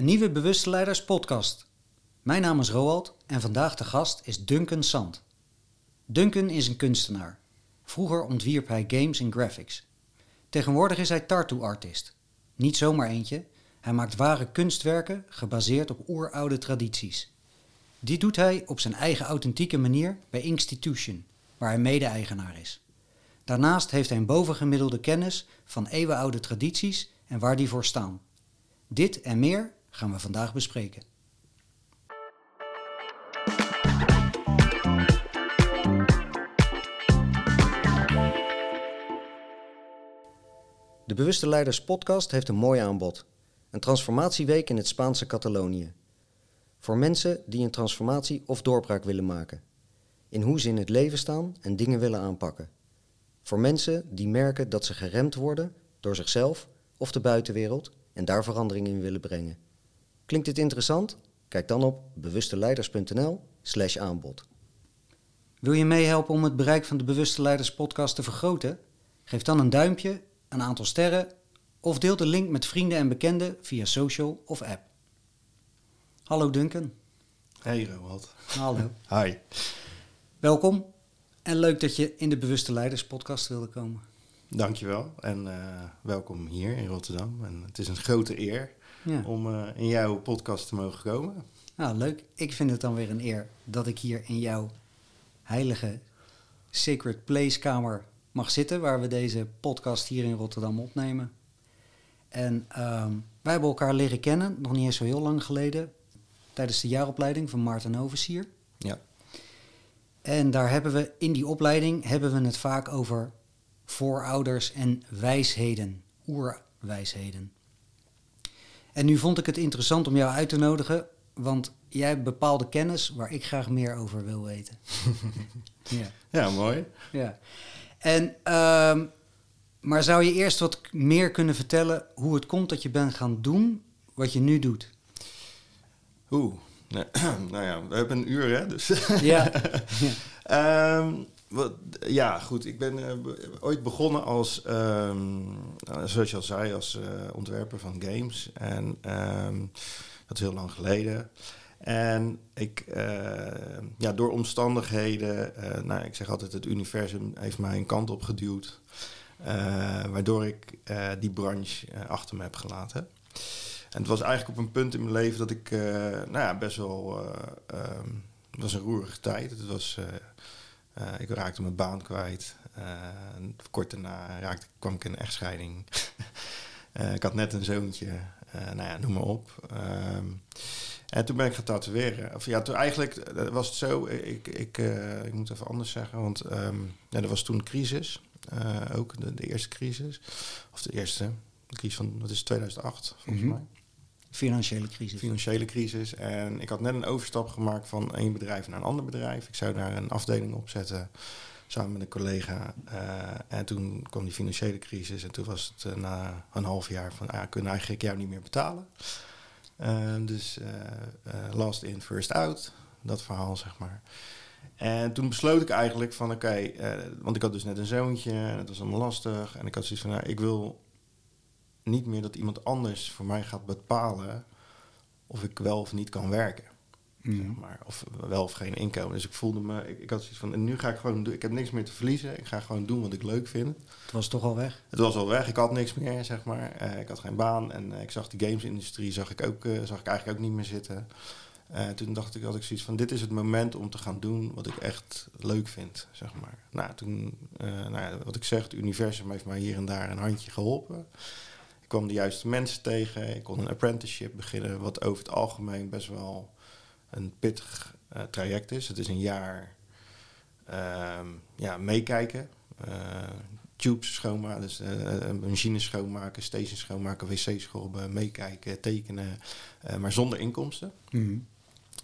Een nieuwe Bewuste Leiders podcast. Mijn naam is Roald en vandaag de gast is Duncan Sand. Duncan is een kunstenaar. Vroeger ontwierp hij games en graphics. Tegenwoordig is hij tattoo-artist. Niet zomaar eentje, hij maakt ware kunstwerken gebaseerd op oeroude tradities. Dit doet hij op zijn eigen authentieke manier bij Institution, waar hij mede-eigenaar is. Daarnaast heeft hij een bovengemiddelde kennis van eeuwenoude tradities en waar die voor staan. Dit en meer gaan we vandaag bespreken. De Bewuste Leiders podcast heeft een mooi aanbod. Een transformatieweek in het Spaanse Catalonië. Voor mensen die een transformatie of doorbraak willen maken. In hoe ze in het leven staan en dingen willen aanpakken. Voor mensen die merken dat ze geremd worden door zichzelf of de buitenwereld en daar verandering in willen brengen. Klinkt dit interessant? Kijk dan op bewusteleiders.nl/slash aanbod. Wil je meehelpen om het bereik van de Bewuste Leiders podcast te vergroten? Geef dan een duimpje, een aantal sterren of deel de link met vrienden en bekenden via social of app. Hallo Duncan. Hey Roald. Hallo. Hi. Welkom en leuk dat je in de Bewuste Leiders podcast wilde komen. Dankjewel en uh, welkom hier in Rotterdam. En het is een grote eer Ja. om uh, in jouw podcast te mogen komen. Nou, leuk. Ik vind het dan weer een eer dat ik hier in jouw heilige Sacred Place kamer mag zitten, waar we deze podcast hier in Rotterdam opnemen. En ehm, wij hebben elkaar leren kennen, nog niet eens zo heel lang geleden, tijdens de jaaropleiding van Maarten Oversier. Ja. En daar hebben we in die opleiding hebben we het vaak over voorouders en wijsheden, oerwijsheden. En nu vond ik het interessant om jou uit te nodigen, want jij hebt bepaalde kennis waar ik graag meer over wil weten. ja, Ja, mooi. ja. En, ehm, maar zou je eerst wat meer kunnen vertellen hoe het komt dat je bent gaan doen wat je nu doet? Oeh. Nou ja, we hebben een uur hè, dus... Ja, Ehm, ja, goed. Ik ben eh, ooit begonnen als, ehm, nou, zoals je al zei, als eh, ontwerper van games. En ehm, dat is heel lang geleden. En ik, eh, ja, door omstandigheden, nou, ik zeg altijd, het universum heeft mij een kant op geduwd. waardoor ik die branche achter me heb gelaten. En het was eigenlijk op een punt in mijn leven dat ik, nou ja, best wel. ehm, het was een roerige tijd. Het was, eh, ik raakte mijn baan kwijt. Eh, kort daarna raakte, kwam ik in een echtscheiding. Eh, ik had net een zoontje. Nou ja, noem maar op. Ehm, en toen ben ik gaan tatoeëren. Of ja, toen eigenlijk was het zo. Ik, ik, ik moet even anders zeggen. Want ehm, ja, er was toen een crisis. Ook de, de eerste crisis. Of de eerste. De crisis van, wat is het, 2008 volgens Mhm. mij financiële crisis. financiële crisis. En ik had net een overstap gemaakt van één bedrijf naar een ander bedrijf. Ik zou daar een afdeling opzetten samen met een collega. Eh, en toen kwam die financiële crisis. En toen was het eh, na een half jaar van, ah, kunnen eigenlijk jou niet meer betalen. Eh, dus eh, last in, first out. Dat verhaal, zeg maar. En toen besloot ik eigenlijk van, oké, want ik had dus net een zoontje en het was allemaal lastig. En ik had zoiets van, nou, ik wil niet meer dat iemand anders voor mij gaat bepalen of ik wel of niet kan werken. Zeg maar. Of wel of geen inkomen. Dus ik voelde me, ik, ik had zoiets van, en nu ga ik gewoon doen, ik heb niks meer te verliezen. Ik ga gewoon doen wat ik leuk vind. Het was toch al weg? Het was al weg, ik had niks meer, zeg maar. Eh, ik had geen baan en eh, ik zag de gamesindustrie, zag ik, ook, eh, zag ik eigenlijk ook niet meer zitten. Toen dacht ik, had ik zoiets van, dit is het moment om te gaan doen wat ik echt leuk vind, zeg maar. Nou, toen, nou ja, wat ik zeg, het universum heeft mij hier en daar een handje geholpen. Ik kwam de juiste mensen tegen, ik kon een apprenticeship beginnen, wat over het algemeen best wel een pittig eh, traject is. Het is een jaar ehm, ja, meekijken. Eh, tubes schoonmaken, dus eh, machines schoonmaken, stations schoonmaken, wc's schrobben, meekijken, tekenen, maar zonder inkomsten. Mhm.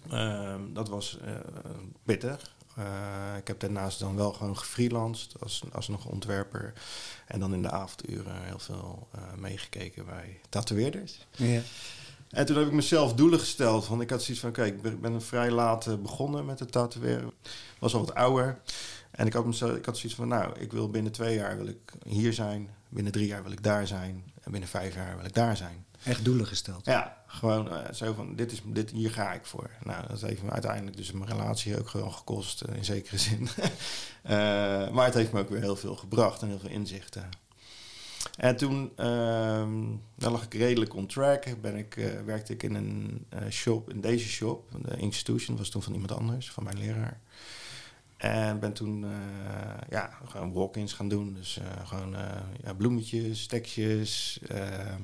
Ehm, dat was pittig. Eh, ik heb daarnaast dan wel gewoon gefreelanced als, als nog ontwerper. En dan in de avonduren heel veel eh, meegekeken bij tatoeëerders. Ja. En toen heb ik mezelf doelen gesteld. Want ik had zoiets van, kijk, ik ben- vrij laat eh, begonnen met het tatoeëren. Was al wat ouder. En ik had, mezelf, ik had zoiets van, nou, ik wil binnen twee jaar wil ik hier zijn. Binnen drie jaar wil ik daar zijn. En binnen vijf jaar wil ik daar zijn. Echt doelen gesteld. Ja, gewoon uh, zo van, dit is, dit, hier ga ik voor. Nou, dat heeft me uiteindelijk dus mijn relatie ook gewoon gekost, uh, in zekere zin. uh, maar het heeft me ook weer heel veel gebracht en heel veel inzichten. En toen ehm, lag ik redelijk on track. Ben ik, werkte ik in een shop, in deze shop. De Institution was toen van iemand anders, van mijn leraar. En ben toen ja, gewoon walk-ins gaan doen. Dus gewoon ja, bloemetjes, tekstjes, ehm,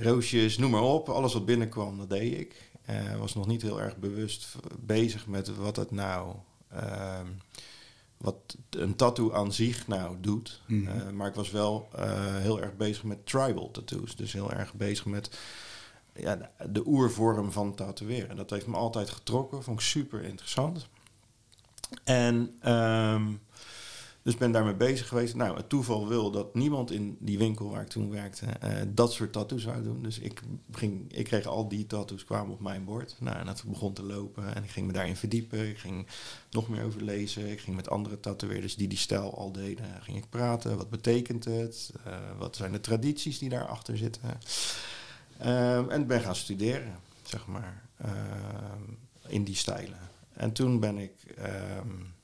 roosjes, noem maar op. Alles wat binnenkwam, dat deed ik. was nog niet heel erg bewust bezig met wat het nou... ehm wat een tattoo aan zich nou doet. Mm maar ik was wel heel erg bezig met tribal tattoos. Dus heel erg bezig met ja, de, de oervorm van tatoeëren. Dat heeft me altijd getrokken. Vond ik super interessant. En um, dus ben daarmee bezig geweest. Nou, het toeval wil dat niemand in die winkel waar ik toen werkte uh, dat soort tattoos zou doen. Dus ik, ging, ik kreeg al die tattoos kwamen op mijn bord. Nou, en dat begon te lopen en ik ging me daarin verdiepen. Ik ging nog meer over lezen. Ik ging met andere tatoeëerders die die stijl al deden, ging ik praten. Wat betekent het? Uh, wat zijn de tradities die daarachter zitten? Uh, en ben gaan studeren, zeg maar, in die stijlen. En toen ben ik. Um,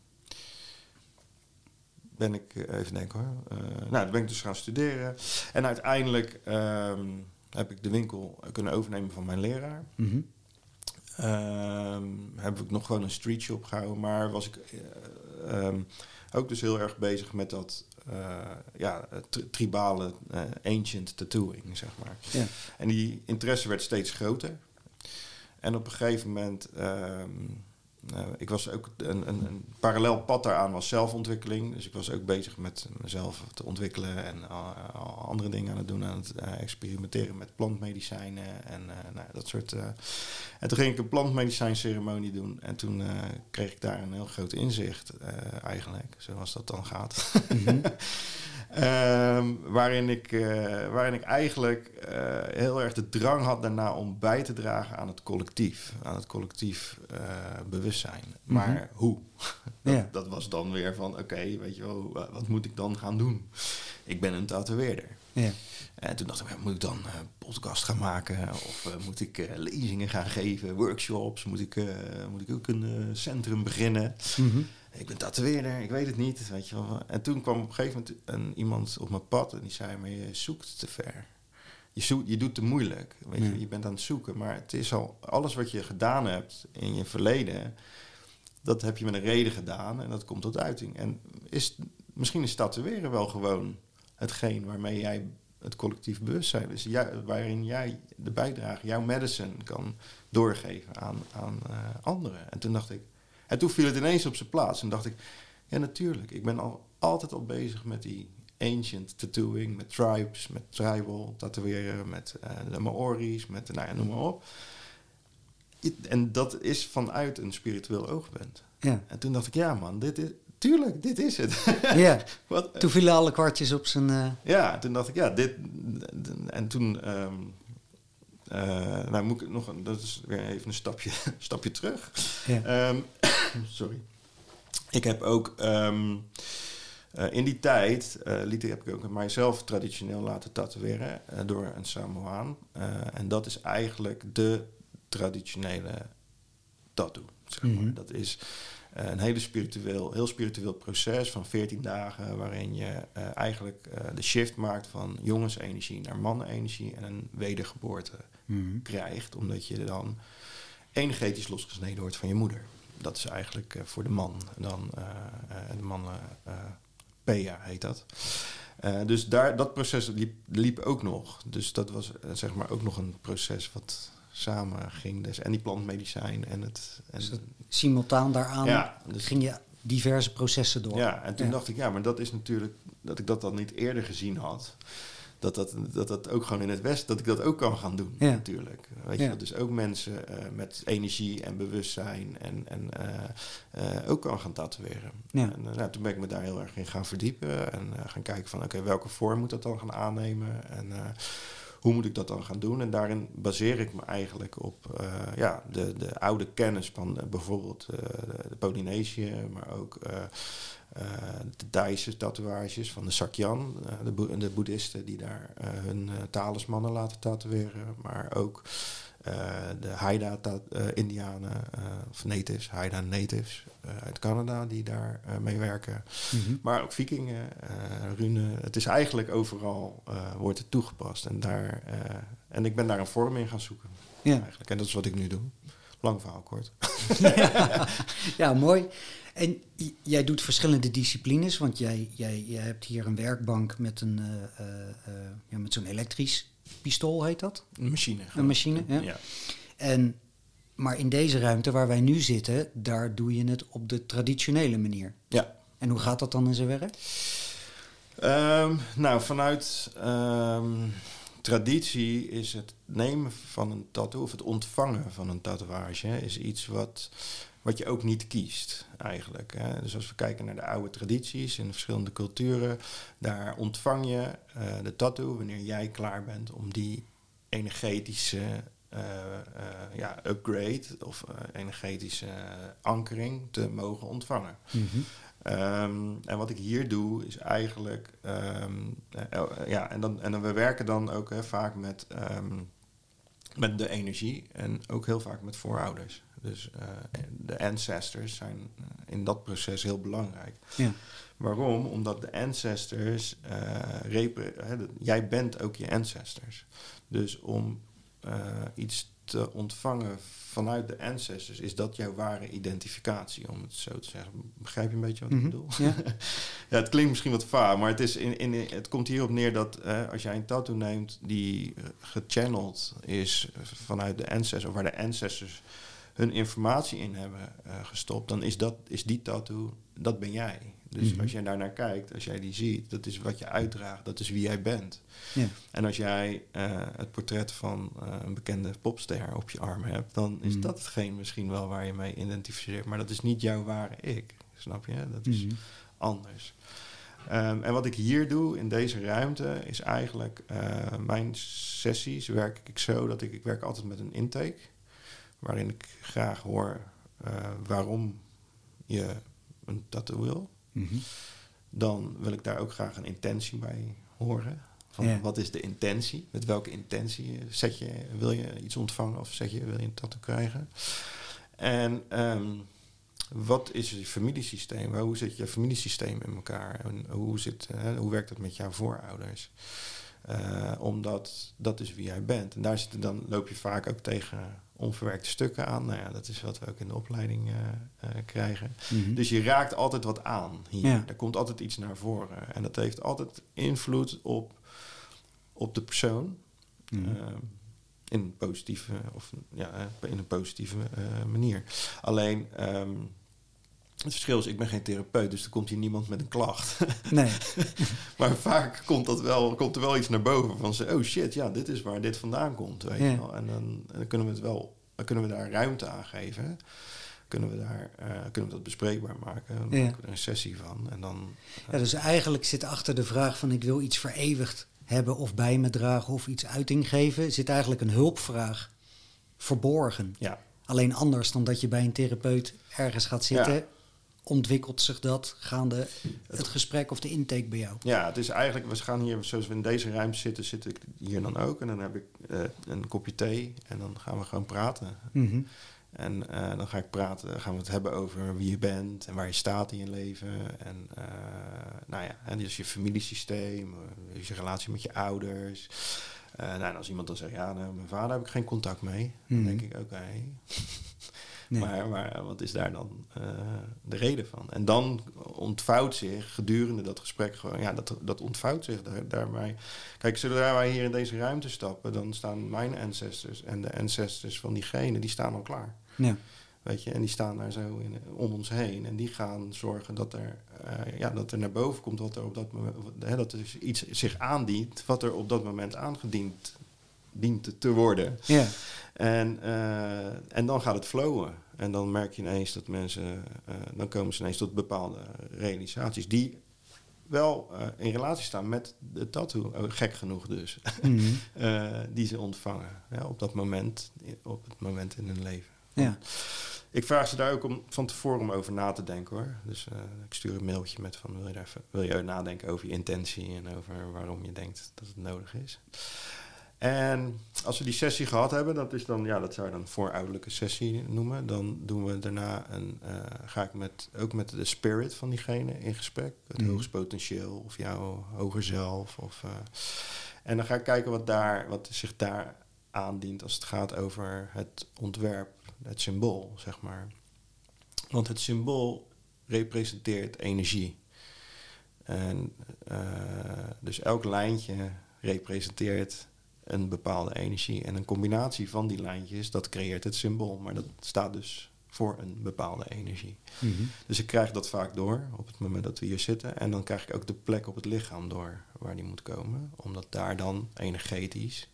ben ik even denken hoor. Uh, nou, dan ben ik dus gaan studeren. En uiteindelijk um, heb ik de winkel kunnen overnemen van mijn leraar. Mm -hmm. um, heb ik nog gewoon een street shop gehouden. Maar was ik uh, ook dus heel erg bezig met dat uh, ja, tribale ancient tattooing, zeg maar. Ja. En die interesse werd steeds groter. En op een gegeven moment nou, ik was ook een, een, een, parallel pad daaraan was zelfontwikkeling. Dus ik was ook bezig met mezelf te ontwikkelen en uh, andere dingen aan het doen, aan het uh, experimenteren met plantmedicijnen en nou, dat soort. en toen ging ik een plantmedicijnceremonie doen en toen kreeg ik daar een heel groot inzicht eigenlijk, zoals dat dan gaat. Mm -hmm. Um, waarin, ik, uh, waarin ik eigenlijk uh, heel erg de drang had daarna om bij te dragen aan het collectief. Aan het collectief uh, bewustzijn. -hmm. Maar hoe? dat, ja. dat, was dan weer van, oké, okay, weet je wel, wat moet ik dan gaan doen? Ik ben een tatoeëerder. Ja. En toen dacht ik, moet ik dan een podcast gaan maken? Of moet ik lezingen gaan geven, workshops? Moet ik, moet ik ook een centrum beginnen? Mm -hmm ik ben tatoeëerder, ik weet het niet. Weet je wel. En toen kwam op een gegeven moment een, iemand op mijn pad en die zei, maar je zoekt te ver. Je, zoekt, je doet te moeilijk. Weet je, je bent aan het zoeken, maar het is al alles wat je gedaan hebt in je verleden, dat heb je met een reden gedaan en dat komt tot uiting. En is, misschien is tatoeëren wel gewoon hetgeen waarmee jij het collectief bewustzijn, dus jij, waarin jij de bijdrage, jouw medicine kan doorgeven aan, aan uh, anderen. En toen dacht ik, en toen viel het ineens op zijn plaats en dacht ik, ja natuurlijk, ik ben al, altijd al bezig met die ancient tattooing, met tribes, met tribal tatoeëren, met uh, de Maori's, met, nou ja, noem maar op. En dat is vanuit een spiritueel oogpunt. Ja. En toen dacht ik, ja man, dit is, tuurlijk, dit is het. ja, Wat, toen vielen alle kwartjes op zijn... Uh... Ja, toen dacht ik, ja, dit... En toen... Um, uh, nou moet ik nog, een, dat is weer even een stapje, stapje terug. Ja. Um, sorry. Ik heb ook um, uh, in die tijd uh, liet, heb ik ook mijzelf traditioneel laten tatoeëren door een Samoaan. en dat is eigenlijk de traditionele tattoo. Zeg maar. Mm -hmm. Dat is een hele spiritueel, heel spiritueel proces van 14 dagen, waarin je eigenlijk de shift maakt van jongensenergie naar mannenenergie en een wedergeboorte mm -hmm. krijgt, omdat je dan energetisch losgesneden wordt van je moeder dat is eigenlijk uh, voor de man. Dan de mannen, PEA heet dat. dus daar, dat proces liep, liep ook nog. Dus dat was zeg maar ook nog een proces wat samen ging. Dus, en die plantmedicijn en het... En dus simultaan daaraan ja, dus, ging je diverse processen door. Ja, en toen ja. dacht ik, ja, maar dat is natuurlijk... dat ik dat dan niet eerder gezien had dat dat, dat dat ook gewoon in het Westen, dat ik dat ook kan gaan doen, ja. natuurlijk. Weet je, dus ook mensen uh, met energie en bewustzijn en, en uh, uh, ook kan gaan tatoeëren. Ja. En nou, toen ben ik me daar heel erg in gaan verdiepen en gaan kijken van, oké, okay, welke vorm moet dat dan gaan aannemen? En hoe moet ik dat dan gaan doen? En daarin baseer ik me eigenlijk op eh, ja, de, de oude kennis van eh, bijvoorbeeld uh, de Polynesië, maar ook de Thaise tatoeages van de Sakyan, de, de boeddhisten die daar hun talismannen laten tatoeëren, maar ook de Haida-Indianen, of natives, Haida-natives uit Canada die daar mee werken. Mhm. Maar ook vikingen, runen. Het is eigenlijk overal wordt het toegepast. En, daar, en ik ben daar een vorm in gaan zoeken. Ja. Eigenlijk. En dat is wat ik nu doe. Lang verhaal kort. ja, ja, mooi. En jij doet verschillende disciplines, want jij, jij, jij hebt hier een werkbank met, een, ja, met zo'n elektrisch pistool heet dat? Een machine. Een machine, ja. ja. En, maar in deze ruimte waar wij nu zitten, daar doe je het op de traditionele manier. Ja. En hoe gaat dat dan in zijn werk? Um, nou, vanuit um, traditie is het nemen van een tattoo, of het ontvangen van een tatoeage, is iets wat, wat je ook niet kiest eigenlijk. Hè. Dus als we kijken naar de oude tradities in verschillende culturen, daar ontvang je uh, de tattoo wanneer jij klaar bent om die energetische uh, uh, ja, upgrade of energetische ankering te mogen ontvangen. Mm -hmm. Um, en wat ik hier doe is eigenlijk, um, ja, en dan, en dan we werken dan ook hè, vaak met, um, met de energie en ook heel vaak met voorouders. Dus uh, de ancestors zijn in dat proces heel belangrijk. Ja. Waarom? Omdat de ancestors, uh, hè, jij bent ook je ancestors. Dus om uh, iets te ontvangen vanuit de ancestors, is dat jouw ware identificatie, om het zo te zeggen. Begrijp je een beetje wat ik mhm. bedoel? Ja. ja, het klinkt misschien wat vaag, maar het, is in, in, het komt hierop neer dat als jij een tattoo neemt die gechanneld is vanuit de ancestors, of waar de ancestors hun informatie in hebben uh, gestopt, dan is, dat, is die tattoo, dat ben jij. Dus mhm. als jij daar naar kijkt, als jij die ziet, dat is wat je uitdraagt, dat is wie jij bent. Ja. En als jij uh, het portret van uh, een bekende popster op je arm hebt, dan is mhm. dat hetgeen misschien wel waar je mee identificeert. Maar dat is niet jouw ware ik. Snap je? Dat is mhm. anders. Um, en wat ik hier doe in deze ruimte is eigenlijk uh, mijn sessies werk ik zo dat ik, ik werk altijd met een intake. Waarin ik graag hoor waarom je een tattoo wil. Mhm. Dan wil ik daar ook graag een intentie bij horen. Van Wat is de intentie? Met welke intentie zet je, wil je iets ontvangen of zet je, wil je een tattoo krijgen? En ehm, wat is je familiesysteem? Hoe zit je familiesysteem in elkaar? En hoe, zit, hoe werkt het met jouw voorouders? Uh, omdat dat is wie jij bent. En daar zitten dan loop je vaak ook tegen onverwerkte stukken aan. Nou ja, dat is wat we ook in de opleiding uh, uh, krijgen. Mhm. Dus je raakt altijd wat aan hier. Ja. Er komt altijd iets naar voren. En dat heeft altijd invloed op, op de persoon. Mm -hmm. uh, in een positieve, of, ja, in een positieve manier. Alleen... Um, het verschil is, ik ben geen therapeut, dus er komt hier niemand met een klacht. Nee. maar vaak komt, dat wel, komt er wel iets naar boven van ze, oh shit, ja, dit is waar dit vandaan komt. Weet je wel. En dan, dan, kunnen we het wel, dan kunnen we daar ruimte aan geven. Kunnen we, daar, uh, kunnen we dat bespreekbaar maken. Dan ja. maken we er een sessie van. En dan, uh, ja, dus eigenlijk zit achter de vraag van ik wil iets vereeuwigd hebben of bij me dragen of iets uiting geven, zit eigenlijk een hulpvraag verborgen. Ja. Alleen anders dan dat je bij een therapeut ergens gaat zitten. Ja ontwikkelt zich dat gaande het gesprek of de intake bij jou? Ja, het is eigenlijk, we gaan hier, zoals we in deze ruimte zitten, zit ik hier dan ook. En dan heb ik uh, een kopje thee en dan gaan we gewoon praten. Mm -hmm. En uh, dan ga ik praten, gaan we het hebben over wie je bent en waar je staat in je leven. En uh, nou ja, en dus je familiesysteem, dus je relatie met je ouders. nou, en als iemand dan zegt, ja, nou, mijn vader heb ik geen contact mee, mm dan denk ik, oké. Okay. Maar, maar wat is daar dan uh, de reden van? En dan ontvouwt zich gedurende dat gesprek gewoon, ja, dat, dat ontvouwt zich daar, daarbij. Kijk, zodra wij hier in deze ruimte stappen, dan staan mijn ancestors en de ancestors van diegene, die staan al klaar. Ja. Weet je, en die staan daar zo in, om ons heen. En die gaan zorgen dat er, uh, ja, dat er naar boven komt wat er op dat moment, hè, dat er iets zich aandient, wat er op dat moment aangediend dient te worden. Ja. En, uh, en dan gaat het flowen. En dan merk je ineens dat mensen, uh, dan komen ze ineens tot bepaalde realisaties die wel uh, in relatie staan met de tattoo. Oh, gek genoeg dus. Mhm. die ze ontvangen ja, op dat moment, op het moment in hun leven. Ja. Ik vraag ze daar ook om van tevoren om over na te denken hoor. Dus ik stuur een mailtje met van wil je, daar even, wil je nadenken over je intentie en over waarom je denkt dat het nodig is. En als we die sessie gehad hebben, dat is dan, ja, dat zou je dan voorouderlijke sessie noemen. Dan doen we daarna een, uh, ga ik met, ook met de spirit van diegene in gesprek. Het mm. hoogst potentieel of jouw hoger zelf. Of, uh, en dan ga ik kijken wat, daar, wat zich daar aandient als het gaat over het ontwerp, het symbool, zeg maar. Want het symbool representeert energie. En uh, dus elk lijntje representeert een bepaalde energie. En een combinatie van die lijntjes, dat creëert het symbool. Maar dat staat dus voor een bepaalde energie. Mhm. Dus ik krijg dat vaak door op het moment dat we hier zitten. En dan krijg ik ook de plek op het lichaam door waar die moet komen. Omdat daar dan energetisch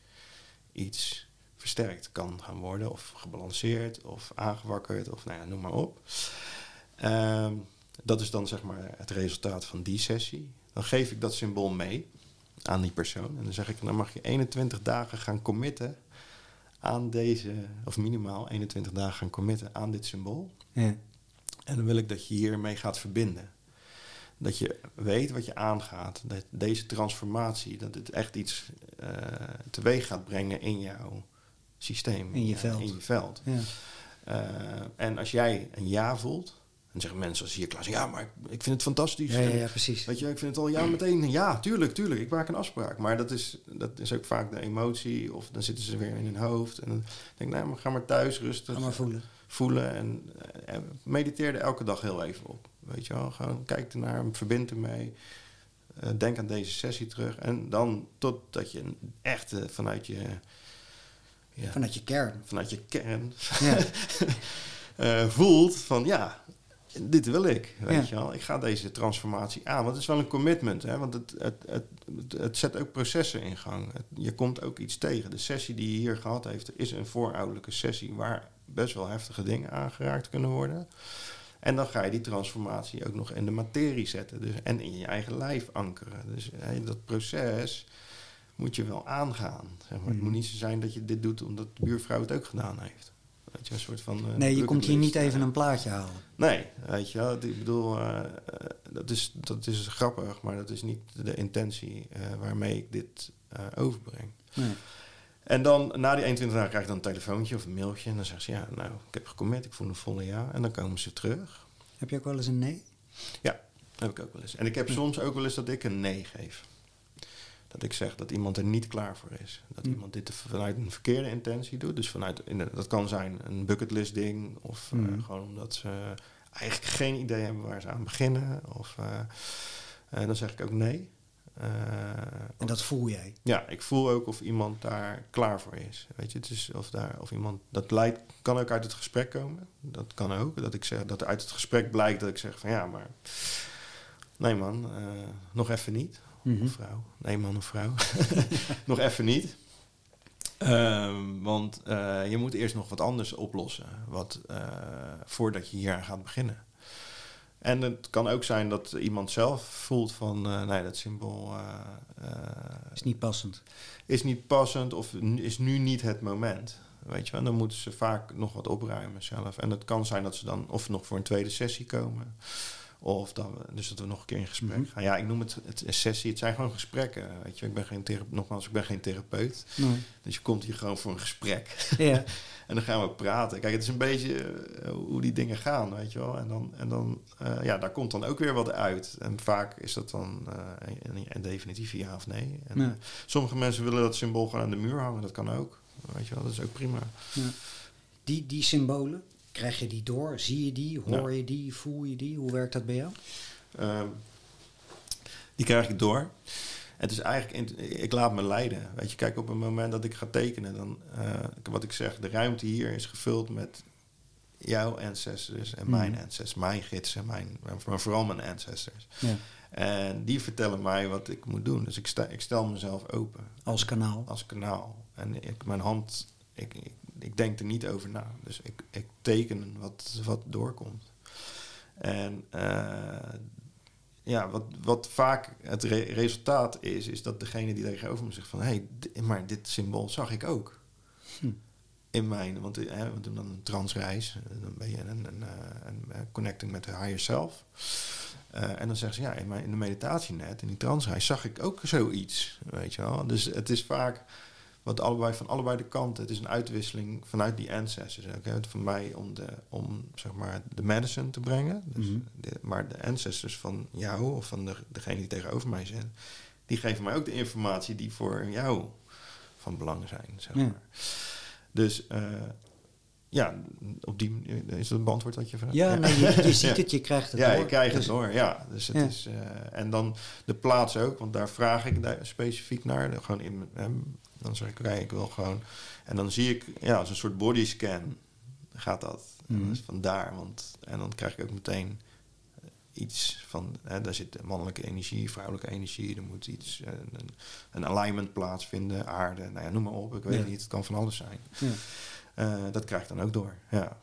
iets versterkt kan gaan worden. Of gebalanceerd of aangewakkerd of nou ja, noem maar op. Ehm, dat is dan zeg maar het resultaat van die sessie. Dan geef ik dat symbool mee aan die persoon. En dan zeg ik, dan mag je 21 dagen gaan committen aan deze, of minimaal 21 dagen gaan committen aan dit symbool. Ja. En dan wil ik dat je hiermee gaat verbinden. Dat je weet wat je aangaat. Dat deze transformatie, dat het echt iets uh, teweeg gaat brengen in jouw systeem. In je veld. In je veld. Ja. Uh, en als jij een ja voelt, dan zeggen mensen als hier klas, ja, maar ik vind het fantastisch. Ja, ja, ja, precies. Weet je, ik vind het al ja meteen, ja, tuurlijk, tuurlijk, ik maak een afspraak. Maar dat is, dat is ook vaak de emotie, of dan zitten ze weer in hun hoofd. En dan denk ik, nee, maar ga maar thuis rustig. Ga maar voelen. Voelen en, en eh, mediteer er elke dag heel even op. Weet je wel, gewoon kijk ernaar, verbind ermee. Uh, denk aan deze sessie terug. En dan totdat je echt uh, vanuit je... Ja, vanuit je kern. Vanuit je kern. Ja. uh, voelt van ja, dit wil ik, weet je wel. Ik ga deze transformatie aan. Want het is wel een commitment, hè. Want het, het, het, het zet ook processen in gang. je komt ook iets tegen. De sessie die je hier gehad heeft, is een voorouderlijke sessie... waar best wel heftige dingen aangeraakt kunnen worden. En dan ga je die transformatie ook nog in de materie zetten. Dus, en in je eigen lijf ankeren. Dus hè, dat proces moet je wel aangaan. Zeg maar. Het moet niet zo zijn dat je dit doet omdat de buurvrouw het ook gedaan heeft. Je, een soort van, uh, nee, je komt hier niet even een plaatje halen. Nee, weet je wel. Ik bedoel, uh, dat, is, dat is grappig, maar dat is niet de intentie waarmee ik dit overbreng. Nee. En dan na die 21 dagen krijg ik dan een telefoontje of een mailtje. En dan zeggen ze, ja, nou, ik heb gecommit, ik voel een volle ja. En dan komen ze terug. Heb je ook wel eens een nee? Ja, heb ik ook wel eens. En ik heb soms ook wel eens dat ik een nee geef dat ik zeg dat iemand er niet klaar voor is. Dat mm. iemand dit vanuit een verkeerde intentie doet. Dus vanuit, dat kan zijn een bucketlist ding. Of uh, gewoon omdat ze eigenlijk geen idee hebben waar ze aan beginnen. Of uh, dan zeg ik ook nee. en dat voel jij? Ja, ik voel ook of iemand daar klaar voor is. Weet je, het is of, daar, of iemand dat leidt, kan ook uit het gesprek komen. Dat kan ook. Dat ik zeg dat uit het gesprek blijkt dat ik zeg van ja, maar nee man, nog even niet. Mm -hmm. vrouw. Nee, man of vrouw. nog even niet. Um, want uh, je moet eerst nog wat anders oplossen. Wat, uh, voordat je hier aan gaat beginnen. En het kan ook zijn dat iemand zelf voelt van... Uh, nee, dat symbool... is niet passend. Is niet passend of is nu niet het moment. Weet je wel, dan moeten ze vaak nog wat opruimen zelf. En het kan zijn dat ze dan of nog voor een tweede sessie komen... Of dat we, dus dat we nog een keer in gesprek mhm. gaan. Ja, ik noem het, het een sessie. Het zijn gewoon gesprekken. Weet je, ik ben geen therapeut. Nogmaals, ik ben geen therapeut. Dus je komt hier gewoon voor een gesprek. Ja. en dan gaan we praten. Kijk, het is een beetje uh, hoe die dingen gaan, weet je wel. En dan, en dan uh, ja, daar komt dan ook weer wat uit. En vaak is dat dan uh, een, een definitief ja of nee. En ja. Sommige mensen willen dat symbool gewoon aan de muur hangen. Dat kan ook. Weet je wel, dat is ook prima. Ja. Die, die symbolen, Krijg je die door? Zie je die? Hoor je die? Voel je die? Hoe werkt dat bij jou? Uh, die krijg ik door. Het is eigenlijk, ik laat me leiden. Weet je, kijk, op het moment dat ik ga tekenen, dan, uh, wat ik zeg, de ruimte hier is gevuld met jouw ancestors en mijn mm. ancestors, mijn gidsen, mijn, maar vooral mijn ancestors. Ja. En die vertellen mij wat ik moet doen. Dus ik, sta, ik stel mezelf open. Als kanaal. Als kanaal. En ik, mijn hand, ik, ik ik denk er niet over na. Dus ik, ik teken wat, wat doorkomt. En uh, ja, wat, wat vaak het resultaat is, is dat degene die tegenover me zegt van... hé, hey, maar dit symbool zag ik ook. Hm. In mijn, want hè, we doen dan een transreis. Dan ben je een, een, een, connecting met de higher self. Uh, en dan zeggen ze, ja, in, mijn, in de meditatie net, in die transreis, zag ik ook zoiets. Weet je wel? Dus het is vaak wat allebei van allebei de kanten. Het is een uitwisseling vanuit die ancestors. Okay? Het van mij om de, om zeg maar de medicine te brengen. Dus mhm. de, maar de ancestors van jou of van de, degene die tegenover mij zijn, die geven mij ook de informatie die voor jou van belang zijn. Zeg maar. Dus uh, ja, op die is dat beantwoord wat je vraagt? Ja, Nee, je, je, ziet het, je krijgt het ja, je krijgt het dus- door, ja. Dus het is, uh, en dan de plaats ook, want daar vraag ik daar specifiek naar. Gewoon in, dan zeg ik, oké, ik wil gewoon... En dan zie ik, ja, als een soort bodyscan gaat dat. Mm. Dus vandaar, want... En dan krijg ik ook meteen eh, iets van... Hè, daar zit mannelijke energie, vrouwelijke energie. Er moet iets, eh, een, een alignment plaatsvinden, aarde. Nou ja, noem maar op. Ik weet niet, het kan van alles zijn. Ja. Uh, dat krijg ik dan ook door, ja.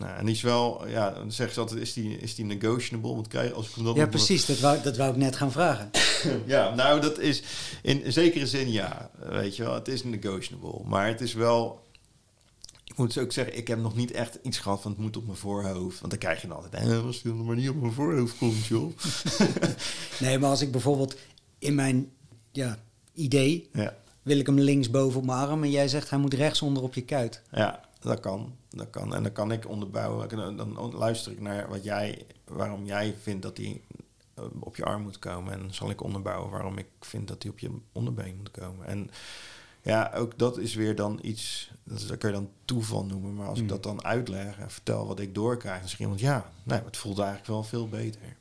Nou, en die is wel, ja, dan zeggen ze altijd, is die, is die negotiable? Want krijg, als ik hem dan ja, precies, dat wou, dat wou ik net gaan vragen. ja, nou, dat is in, zekere zin ja, weet je wel. Het is negotiable, maar het is wel... Ik moet ook zeggen, ik heb nog niet echt iets gehad van het moet op mijn voorhoofd. Want dan krijg je dan altijd, hè, als het maar niet op mijn voorhoofd komt, joh. nee, maar als ik bijvoorbeeld in mijn ja, idee... Ja. wil ik hem linksboven op mijn arm en jij zegt hij moet rechtsonder op je kuit. Ja, dat kan. Dat kan. En dan kan ik onderbouwen. Dan luister ik naar wat jij, waarom jij vindt dat hij eh, op je arm moet komen. En dan zal ik onderbouwen waarom ik vind dat hij op je onderbeen moet komen. En ja, ook dat is weer dan iets, dat kun je dan toeval noemen. Maar als ik hmm. dat dan uitleg en vertel wat ik doorkrijg, dan zeg iemand ja, nee, het voelt eigenlijk wel veel beter.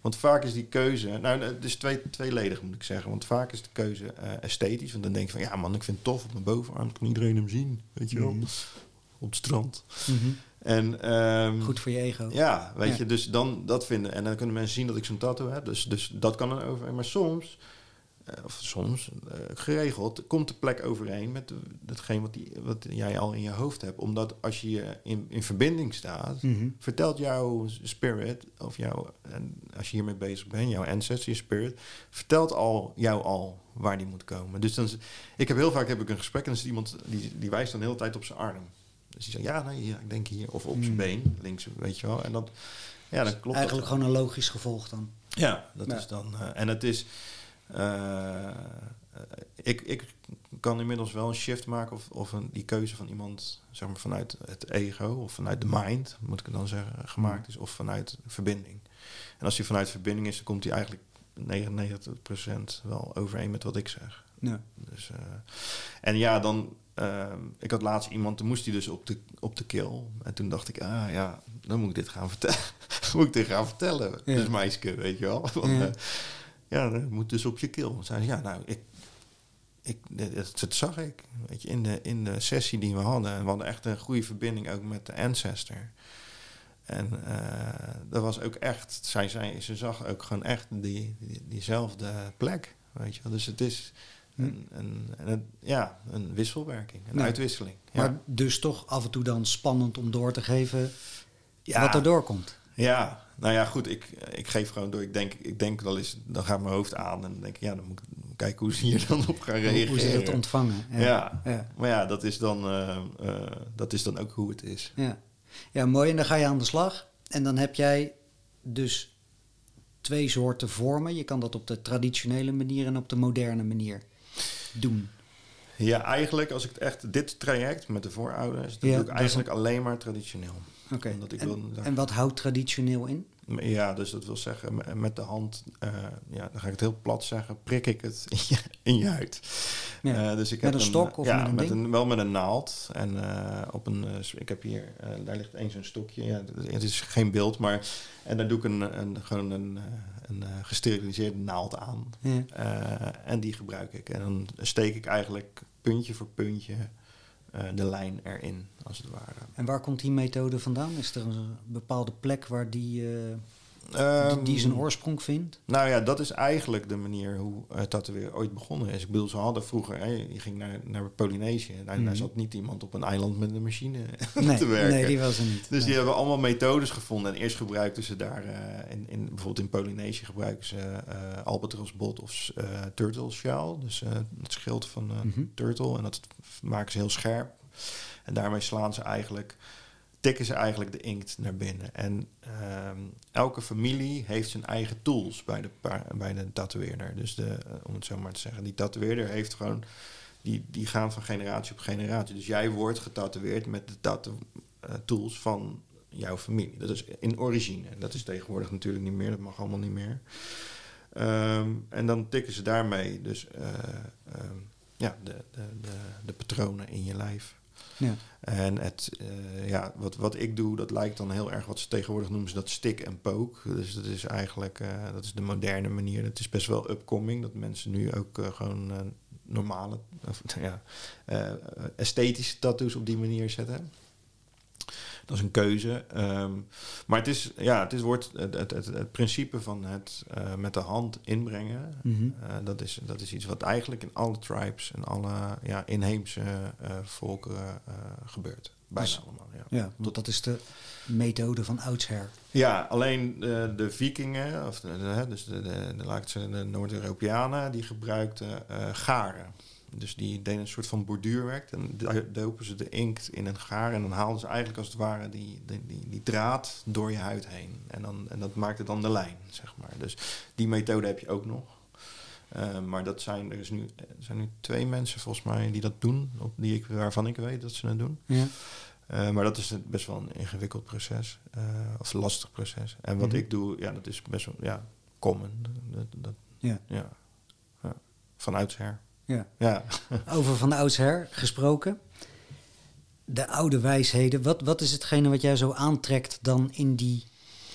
Want vaak is die keuze, nou het is twee, tweeledig moet ik zeggen, want vaak is de keuze uh, esthetisch. Want dan denk je van ja man, ik vind het tof op mijn bovenarm, kan iedereen hem zien, weet je wel. Hmm op het strand. Mhm. En, um, Goed voor je ego. Ja, weet je, dus dan dat vinden. En dan kunnen mensen zien dat ik zo'n tattoo heb. Dus, dus dat kan dan over. Maar soms, uh, of soms, uh, geregeld, komt de plek overeen met datgene wat, die, wat jij al in je hoofd hebt. Omdat als je in, in verbinding staat, mhm. vertelt jouw spirit, of jouw, en als je hiermee bezig bent, jouw ancestor, spirit, vertelt al jou al waar die moet komen. Dus dan, ik heb heel vaak heb ik een gesprek en dan is iemand die, die wijst dan de hele tijd op zijn arm. Dus die zegt, ja, nee, ja, ik denk hier. Of op zijn hmm. been, links, weet je wel. En dat, ja, dat klopt. Eigenlijk gewoon een logisch gevolg dan. Ja, dat is dan... Uh, en het is... Uh, ik, ik kan inmiddels wel een shift maken of, of een, die keuze van iemand zeg maar, vanuit het ego of vanuit de mind, moet ik dan zeggen, gemaakt is, of vanuit verbinding. En als die vanuit verbinding is, dan komt hij eigenlijk 99% wel overeen met wat ik zeg. Ja. Dus, uh, en ja, dan ik had laatst iemand, toen moest hij dus op de, op de kill. En toen dacht ik, ah ja, dan moet ik dit gaan vertellen. moet ik dit gaan vertellen. Ja. Dus meisje, weet je wel. Ja. Uh, ja, dat moet dus op je kill. Zei ja, nou, ik, ik, dat, dat, zag ik. Weet je, in de, in de sessie die we hadden. En we hadden echt een goede verbinding ook met de ancestor. En uh, dat was ook echt, zij zei, ze zag ook gewoon echt die, die, diezelfde plek. Weet je wel. Dus het is, een, een, een, ja, een wisselwerking, een uitwisseling. Ja. Maar dus toch af en toe dan spannend om door te geven ja. wat er doorkomt. Ja, nou ja, goed, ik, ik geef gewoon door. Ik denk, ik denk wel eens, dan gaat mijn hoofd aan en dan denk ik, ja, dan moet ik kijken hoe ze hier dan op gaan reageren. Hoe ze het ontvangen. Ja. ja. maar ja, dat is, dan, uh, uh, dat is dan ook hoe het is. Ja. ja, mooi. En dan ga je aan de slag. En dan heb jij dus twee soorten vormen. Je kan dat op de traditionele manier en op de moderne manier doen? Ja, eigenlijk als ik het echt, dit traject met de voorouders, dat doe ik eigenlijk alleen maar traditioneel. Oké. En, en wat houdt traditioneel in? Ja, dus dat wil zeggen, met de hand, uh, ja, dan ga ik het heel plat zeggen, prik ik het in je, huid. Ja. Uh, dus ik met heb een stok of ja, met een met ding? Een, wel met een naald. En uh, op een, ik heb hier, daar ligt eens een stokje. Ja, het is geen beeld, maar en daar doe ik een, een gewoon een, een gesteriliseerde naald aan. Ja. en die gebruik ik. En dan steek ik eigenlijk puntje voor puntje uh, de lijn erin, als het ware. En waar komt die methode vandaan? Is er een bepaalde plek waar die... Uh... Um, die zijn oorsprong vindt? Nou ja, dat is eigenlijk de manier hoe uh, weer ooit begonnen is. Ik bedoel, ze hadden vroeger, hè, je ging naar, naar Polynesië. Daar, mm. daar, zat niet iemand op een eiland met een machine nee, te werken. Nee, die was er niet. Dus die hebben allemaal methodes gevonden. En eerst gebruikten ze daar, uh, in, in, bijvoorbeeld in Polynesië gebruiken ze uh, albatrosbot of turtle shell. Dus het schild van mm -hmm. turtle. En dat maken ze heel scherp. En daarmee slaan ze eigenlijk tikken ze eigenlijk de inkt naar binnen. En ehm, elke familie heeft zijn eigen tools bij de, bij de tatoeëerder. Dus de, eh, om het zo maar te zeggen, die tatoeëerder heeft gewoon, die, die gaan van generatie op generatie. Dus jij wordt getatoeëerd met de tattoo uh, tools van jouw familie. Dat is in origine. Dat is tegenwoordig natuurlijk niet meer, dat mag allemaal niet meer. Ehm, en dan tikken ze daarmee dus uh, ja, de, de, de, de patronen in je lijf. Ja. En het, uh, ja, wat, wat ik doe, dat lijkt dan heel erg wat ze tegenwoordig noemen ze dat stick en poke. Dus dat is eigenlijk uh, dat is de moderne manier. Het is best wel upcoming dat mensen nu ook uh, gewoon normale, ja, esthetische tattoos op die manier zetten. Dat is een keuze. Um, maar het is, ja, het is, wordt het, het, het, het principe van het uh, met de hand inbrengen. Mm -hmm. uh, dat, is, dat is iets wat eigenlijk in alle tribes en alle ja, inheemse uh, volkeren gebeurt. Bijna dus, allemaal. Ja. ja, want dat is de methode van oudsher. Ja, alleen de, de vikingen, of de, de, dus de, de, de, de Noord-Europeanen, die gebruikten garen. Dus die deden een soort van borduurwerk. En dopen ze de inkt in een gaar. En dan haalden ze eigenlijk als het ware die, die, die, die, draad door je huid heen. En, dan, en dat maakte dan de lijn, zeg maar. Dus die methode heb je ook nog. Uh, maar dat zijn, er, is nu, er zijn nu twee mensen volgens mij die dat doen. Op die ik, waarvan ik weet dat ze het doen. Ja. Uh, maar dat is best wel een ingewikkeld proces. Uh, of een lastig proces. En wat mm -hmm. ik doe, ja, dat is best wel ja, common. Dat, dat, ja. Ja. ja. Van oudsher. Ja. ja. Over van oudsher gesproken. De oude wijsheden. Wat, wat is hetgene wat jij zo aantrekt dan in die,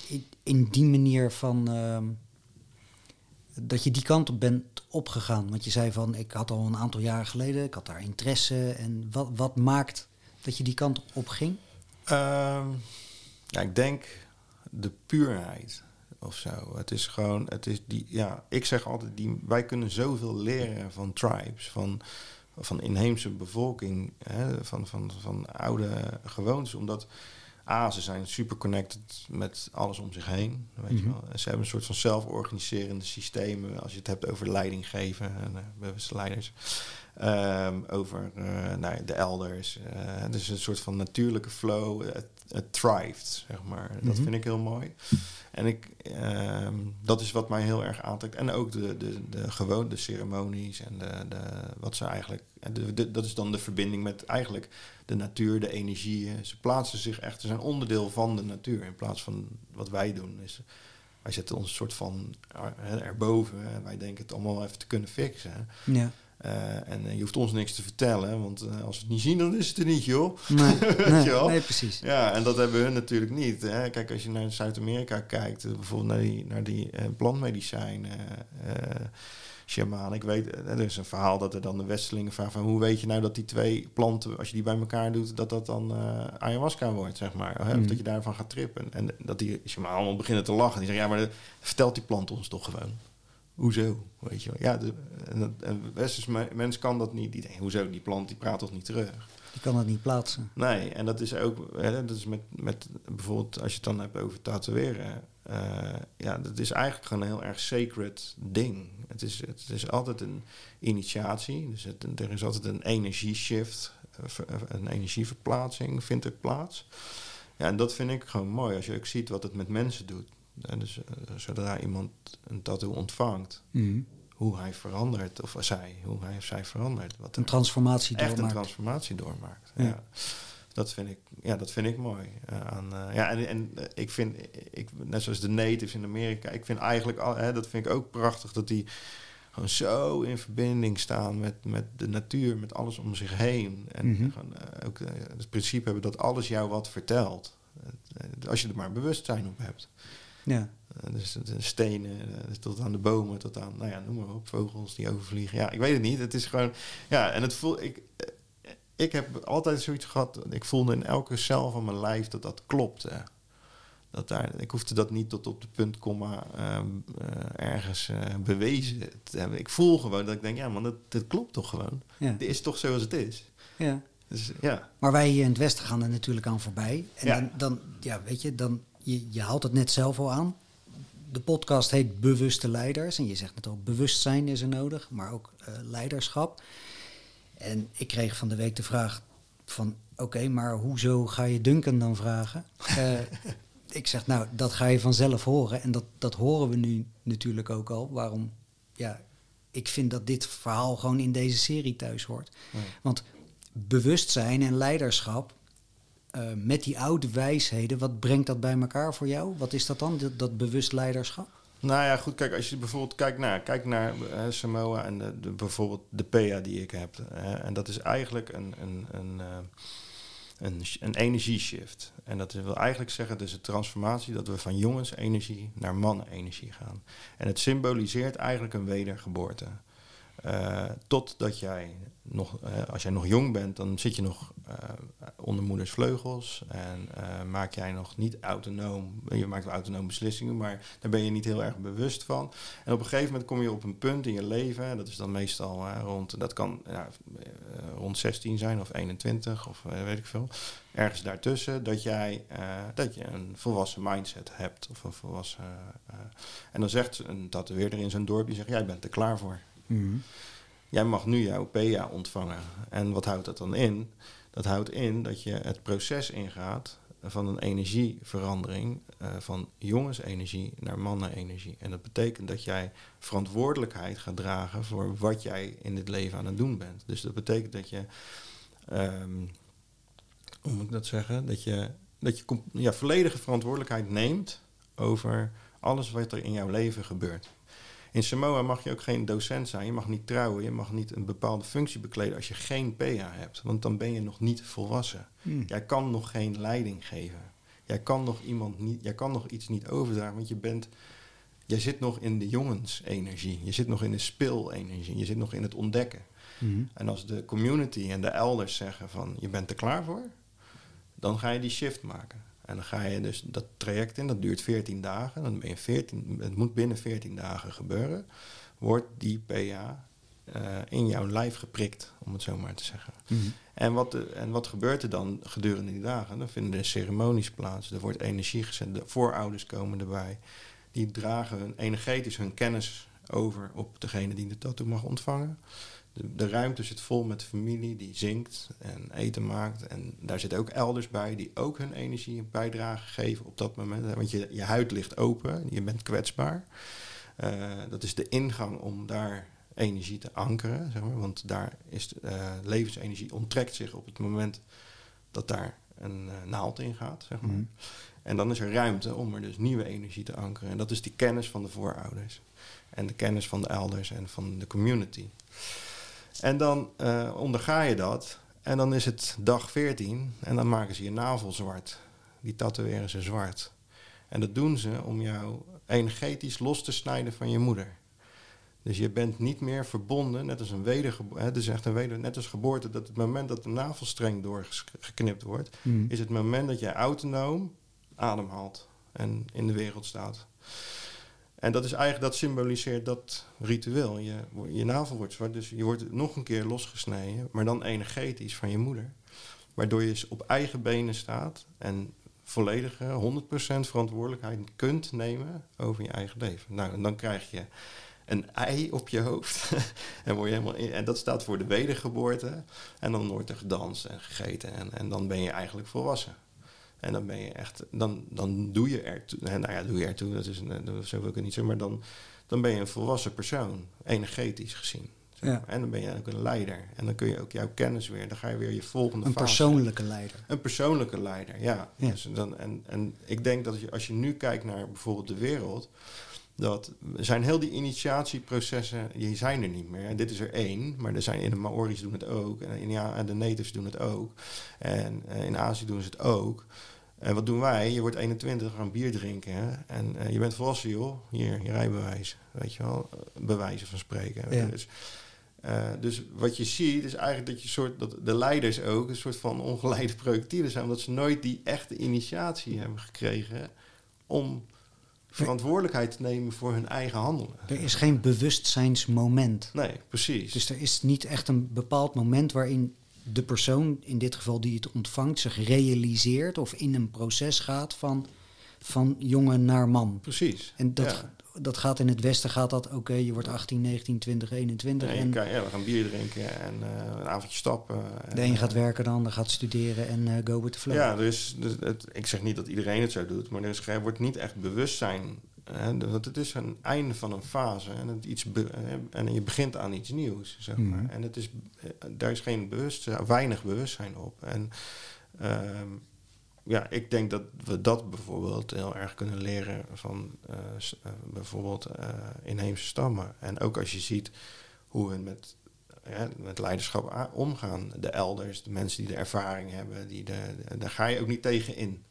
in, in die manier van... Uh, dat je die kant op bent opgegaan? Want je zei van, ik had al een aantal jaren geleden, ik had daar interesse. En wat, wat maakt dat je die kant op ging? Um, ja, ik denk de puurheid of zo. Het is gewoon, het is die, ja, ik zeg altijd, die, wij kunnen zoveel leren van tribes, van, van inheemse bevolking, hè, van, van, van oude gewoontes, omdat A, ze zijn super connected met alles om zich heen. Weet je mhm. wel. Ze hebben een soort van zelforganiserende systemen. Als je het hebt over leiding geven, en, uh, leiders. Um, over uh, nou, de elders. Uh, dus een soort van natuurlijke flow. Het, het thrived, zeg maar. Dat mhm. vind ik heel mooi. En ik, um, dat is wat mij heel erg aantrekt. En ook de, de, de de ceremonies en de, de, wat ze eigenlijk. Dat is dan de verbinding met eigenlijk de natuur, de energieën. Ze plaatsen zich echt, ze zijn onderdeel van de natuur in plaats van wat wij doen. Is, wij zetten ons soort van erboven. Wij denken het allemaal even te kunnen fixen. Ja. Uh, en je hoeft ons niks te vertellen, want uh, als we het niet zien, dan is het er niet, joh. Nee, nee, nee, precies. Ja, en dat hebben hun natuurlijk niet. Hè. Kijk, als je naar Zuid-Amerika kijkt, bijvoorbeeld naar die, naar die plantmedicijn, shaman. Ik weet, er is een verhaal dat er dan de Westelingen vragen van hoe weet je nou dat die twee planten, als je die bij elkaar doet, dat dat dan ayahuasca wordt, zeg maar. Hè? Of mm. dat je daarvan gaat trippen. En dat die shaman allemaal beginnen te lachen. Die zeggen, ja, maar vertelt die plant ons toch gewoon. Hoezo? Weet je wel. Ja, de, een westers mens kan dat niet. Die denkt, hoezo? Die plant die praat toch niet terug? Die kan dat niet plaatsen. Nee, en dat is ook, hè, dat is met, met bijvoorbeeld als je het dan hebt over tatoeëren. Uh, ja, dat is eigenlijk gewoon een heel erg sacred ding. Het is, het is altijd een initiatie. Dus het, er is altijd een energieshift, eh, een energieverplaatsing vindt er plaats. Ja, en dat vind ik gewoon mooi. Als je ook ziet wat het met mensen doet. En dus uh, zodra iemand een tattoo ontvangt, mm. hoe hij verandert, of zij, hoe hij of zij verandert. Wat een transformatie echt doormaakt. een transformatie doormaakt. Ja. ja. Dat vind ik, ja, dat vind ik mooi. Uh, aan, uh, ja, en, en ik vind, ik, net zoals de natives in Amerika, ik vind eigenlijk, al, hè, dat vind ik ook prachtig, dat die gewoon zo in verbinding staan met, met de natuur, met alles om zich heen. En mm -hmm. gewoon, ook het principe hebben dat alles jou wat vertelt. Als je er maar bewustzijn op hebt. Ja. Uh, dus de stenen, uh, tot aan de bomen, tot aan, nou ja, noem maar op, vogels die overvliegen. Ja, ik weet het niet. Het is gewoon, ja, en het voel ik, uh, ik heb altijd zoiets gehad, ik voelde in elke cel van mijn lijf dat dat klopte. Dat daar, ik hoefde dat niet tot op de punt, komma, ehm, eh, ergens bewezen te hebben. Ik voel gewoon dat ik denk, ja man, dat, dat klopt toch gewoon. Ja. Dit is toch zoals het is. Ja. Dus, ja. Maar wij hier in het Westen gaan er natuurlijk aan voorbij. En dan, dan, ja, weet je, dan, je, je haalt het net zelf al aan. De podcast heet Bewuste Leiders. En je zegt net al, bewustzijn is er nodig, maar ook uh, leiderschap. En ik kreeg van de week de vraag van, oké, maar hoezo ga je Duncan dan vragen? Uh, ik zeg, nou, dat ga je vanzelf horen. En dat, dat horen we nu natuurlijk ook al. Waarom, ja, ik vind dat dit verhaal gewoon in deze serie thuis hoort. Want bewustzijn en leiderschap, uh, met die oude wijsheden, wat brengt dat bij elkaar voor jou? Wat is dat dan, dat, bewust leiderschap? Nou ja, goed, kijk, als je bijvoorbeeld kijkt naar, kijk naar Samoa en de, de, bijvoorbeeld de PA die ik heb. en dat is eigenlijk een, een, een, uh, een, een energieshift. En dat wil eigenlijk zeggen, dus een transformatie dat we van jongensenergie naar mannenenergie gaan. En het symboliseert eigenlijk een wedergeboorte. Uh, totdat jij nog, uh, als jij nog jong bent, dan zit je nog uh, onder moeders vleugels en maak jij nog niet autonoom. Je maakt wel autonoom beslissingen, maar daar ben je niet heel erg bewust van. En op een gegeven moment kom je op een punt in je leven, en dat is dan meestal rond, dat kan rond 16 zijn of 21 of weet ik veel, ergens daartussen, dat jij dat je een volwassen mindset hebt of een volwassen. en dan zegt een tatoeëerder in zijn dorp, die zegt, jij bent er klaar voor. Mhm. Jij mag nu jouw PA ontvangen. En wat houdt dat dan in? Dat houdt in dat je het proces ingaat van een energieverandering uh, van jongensenergie naar mannenenergie. En dat betekent dat jij verantwoordelijkheid gaat dragen voor wat jij in dit leven aan het doen bent. Dus dat betekent dat je, um, hoe moet ik dat zeggen, dat je, dat je ja, volledige verantwoordelijkheid neemt over alles wat er in jouw leven gebeurt. In Samoa mag je ook geen docent zijn, je mag niet trouwen, je mag niet een bepaalde functie bekleden als je geen PA hebt, want dan ben je nog niet volwassen. Hmm. Jij kan nog geen leiding geven. Jij kan nog iemand niet, jij kan nog iets niet overdragen, want je bent, jij zit nog in de jongensenergie, je zit nog in de speelenergie, je zit nog in het ontdekken. Hmm. En als de community en de elders zeggen van je bent er klaar voor, dan ga je die shift maken. En dan ga je dus dat traject in, dat duurt 14 dagen. Dan ben je 14, het moet binnen 14 dagen gebeuren. Wordt die PA uh, in jouw lijf geprikt, om het zo maar te zeggen. Mhm. en, wat de, en wat gebeurt er dan gedurende die dagen? Dan vinden er ceremonies plaats, er wordt energie gezet, de voorouders komen erbij. Die dragen hun, energetisch hun kennis over op degene die de tattoo mag ontvangen de, de, ruimte zit vol met familie die zingt en eten maakt. En daar zitten ook elders bij die ook hun energie een bijdrage geven op dat moment. Want je, je huid ligt open, je bent kwetsbaar. Uh, dat is de ingang om daar energie te ankeren. Zeg maar, want daar is uh, levensenergie onttrekt zich op het moment dat daar een uh, naald in gaat. Zeg maar. Mhm. En dan is er ruimte om er dus nieuwe energie te ankeren. En dat is die kennis van de voorouders. En de kennis van de elders en van de community. En dan uh, onderga je dat. En dan is het dag 14 en dan maken ze je navel zwart. Die tatoeëren ze zwart. En dat doen ze om jou energetisch los te snijden van je moeder. Dus je bent niet meer verbonden, net als een wedergeboorte. Het is echt een weder, net als geboorte, dat het moment dat de navelstreng doorgeknipt wordt, hmm. is het moment dat jij autonoom ademhaalt en in de wereld staat. En dat is eigenlijk, dat symboliseert dat ritueel. Je, je navel wordt zwart, dus je wordt nog een keer losgesneden, maar dan energetisch van je moeder. Waardoor je op eigen benen staat en volledige 100% verantwoordelijkheid kunt nemen over je eigen leven. Nou, en dan krijg je een ei op je hoofd. en, word je helemaal en dat staat voor de wedergeboorte. En dan wordt er gedanst en gegeten. En, en dan ben je eigenlijk volwassen. En dan ben je echt, dan, dan doe je ertoe. Nou ja, doe je ertoe, dat is een, dat zo wil ik het niet zeggen, maar dan, dan ben je een volwassen persoon, energetisch gezien. Ja. En dan ben je ook een leider. En dan kun je ook jouw kennis weer, dan ga je weer je volgende Een persoonlijke leider. Een persoonlijke leider, ja. Dus dan, en, en ik denk dat je, als je nu kijkt naar bijvoorbeeld de wereld, dat zijn heel die initiatieprocessen, die zijn er niet meer. En dit is er één, maar er zijn in de Maori's doen het ook. En in ja, de natives doen het ook. En uh, in Azië doen ze het ook. En wat doen wij? Je wordt 21, gaan bier drinken. Hè? En uh, je bent volwassen, joh. Hier, je rijbewijs. Weet je wel, bewijzen van spreken. Ja. Dus, uh, dus wat je ziet is eigenlijk dat je soort dat de leiders ook een soort van ongeleide projectielen zijn, omdat ze nooit die echte initiatie hebben gekregen om verantwoordelijkheid te nemen voor hun eigen handelen. Er is geen bewustzijnsmoment. Nee, precies. Dus er is niet echt een bepaald moment waarin de persoon, in dit geval die het ontvangt, zich realiseert of in een proces gaat van, van jongen naar man. Precies. En dat, dat gaat in het Westen, gaat dat oké, je wordt 18, 19, 20, 21. en kan, ja, we gaan bier drinken en uh, een avondje stappen. de een gaat werken, de ander gaat studeren en uh, go with the flow. Ja, dus, dus het, ik zeg niet dat iedereen het zo doet, maar er, is, er wordt niet echt bewustzijn. Hè, want het is een einde van een fase en, het iets en je begint aan iets nieuws, zeg maar. Mm. En het is, daar is geen bewustzijn, weinig bewustzijn op. En ehm, ja, ik denk dat we dat bijvoorbeeld heel erg kunnen leren van uh, uh, bijvoorbeeld uh, inheemse stammen. En ook als je ziet hoe we met, met leiderschap omgaan. De elders, de mensen die de ervaring hebben, die de, daar ga je ook niet tegen in.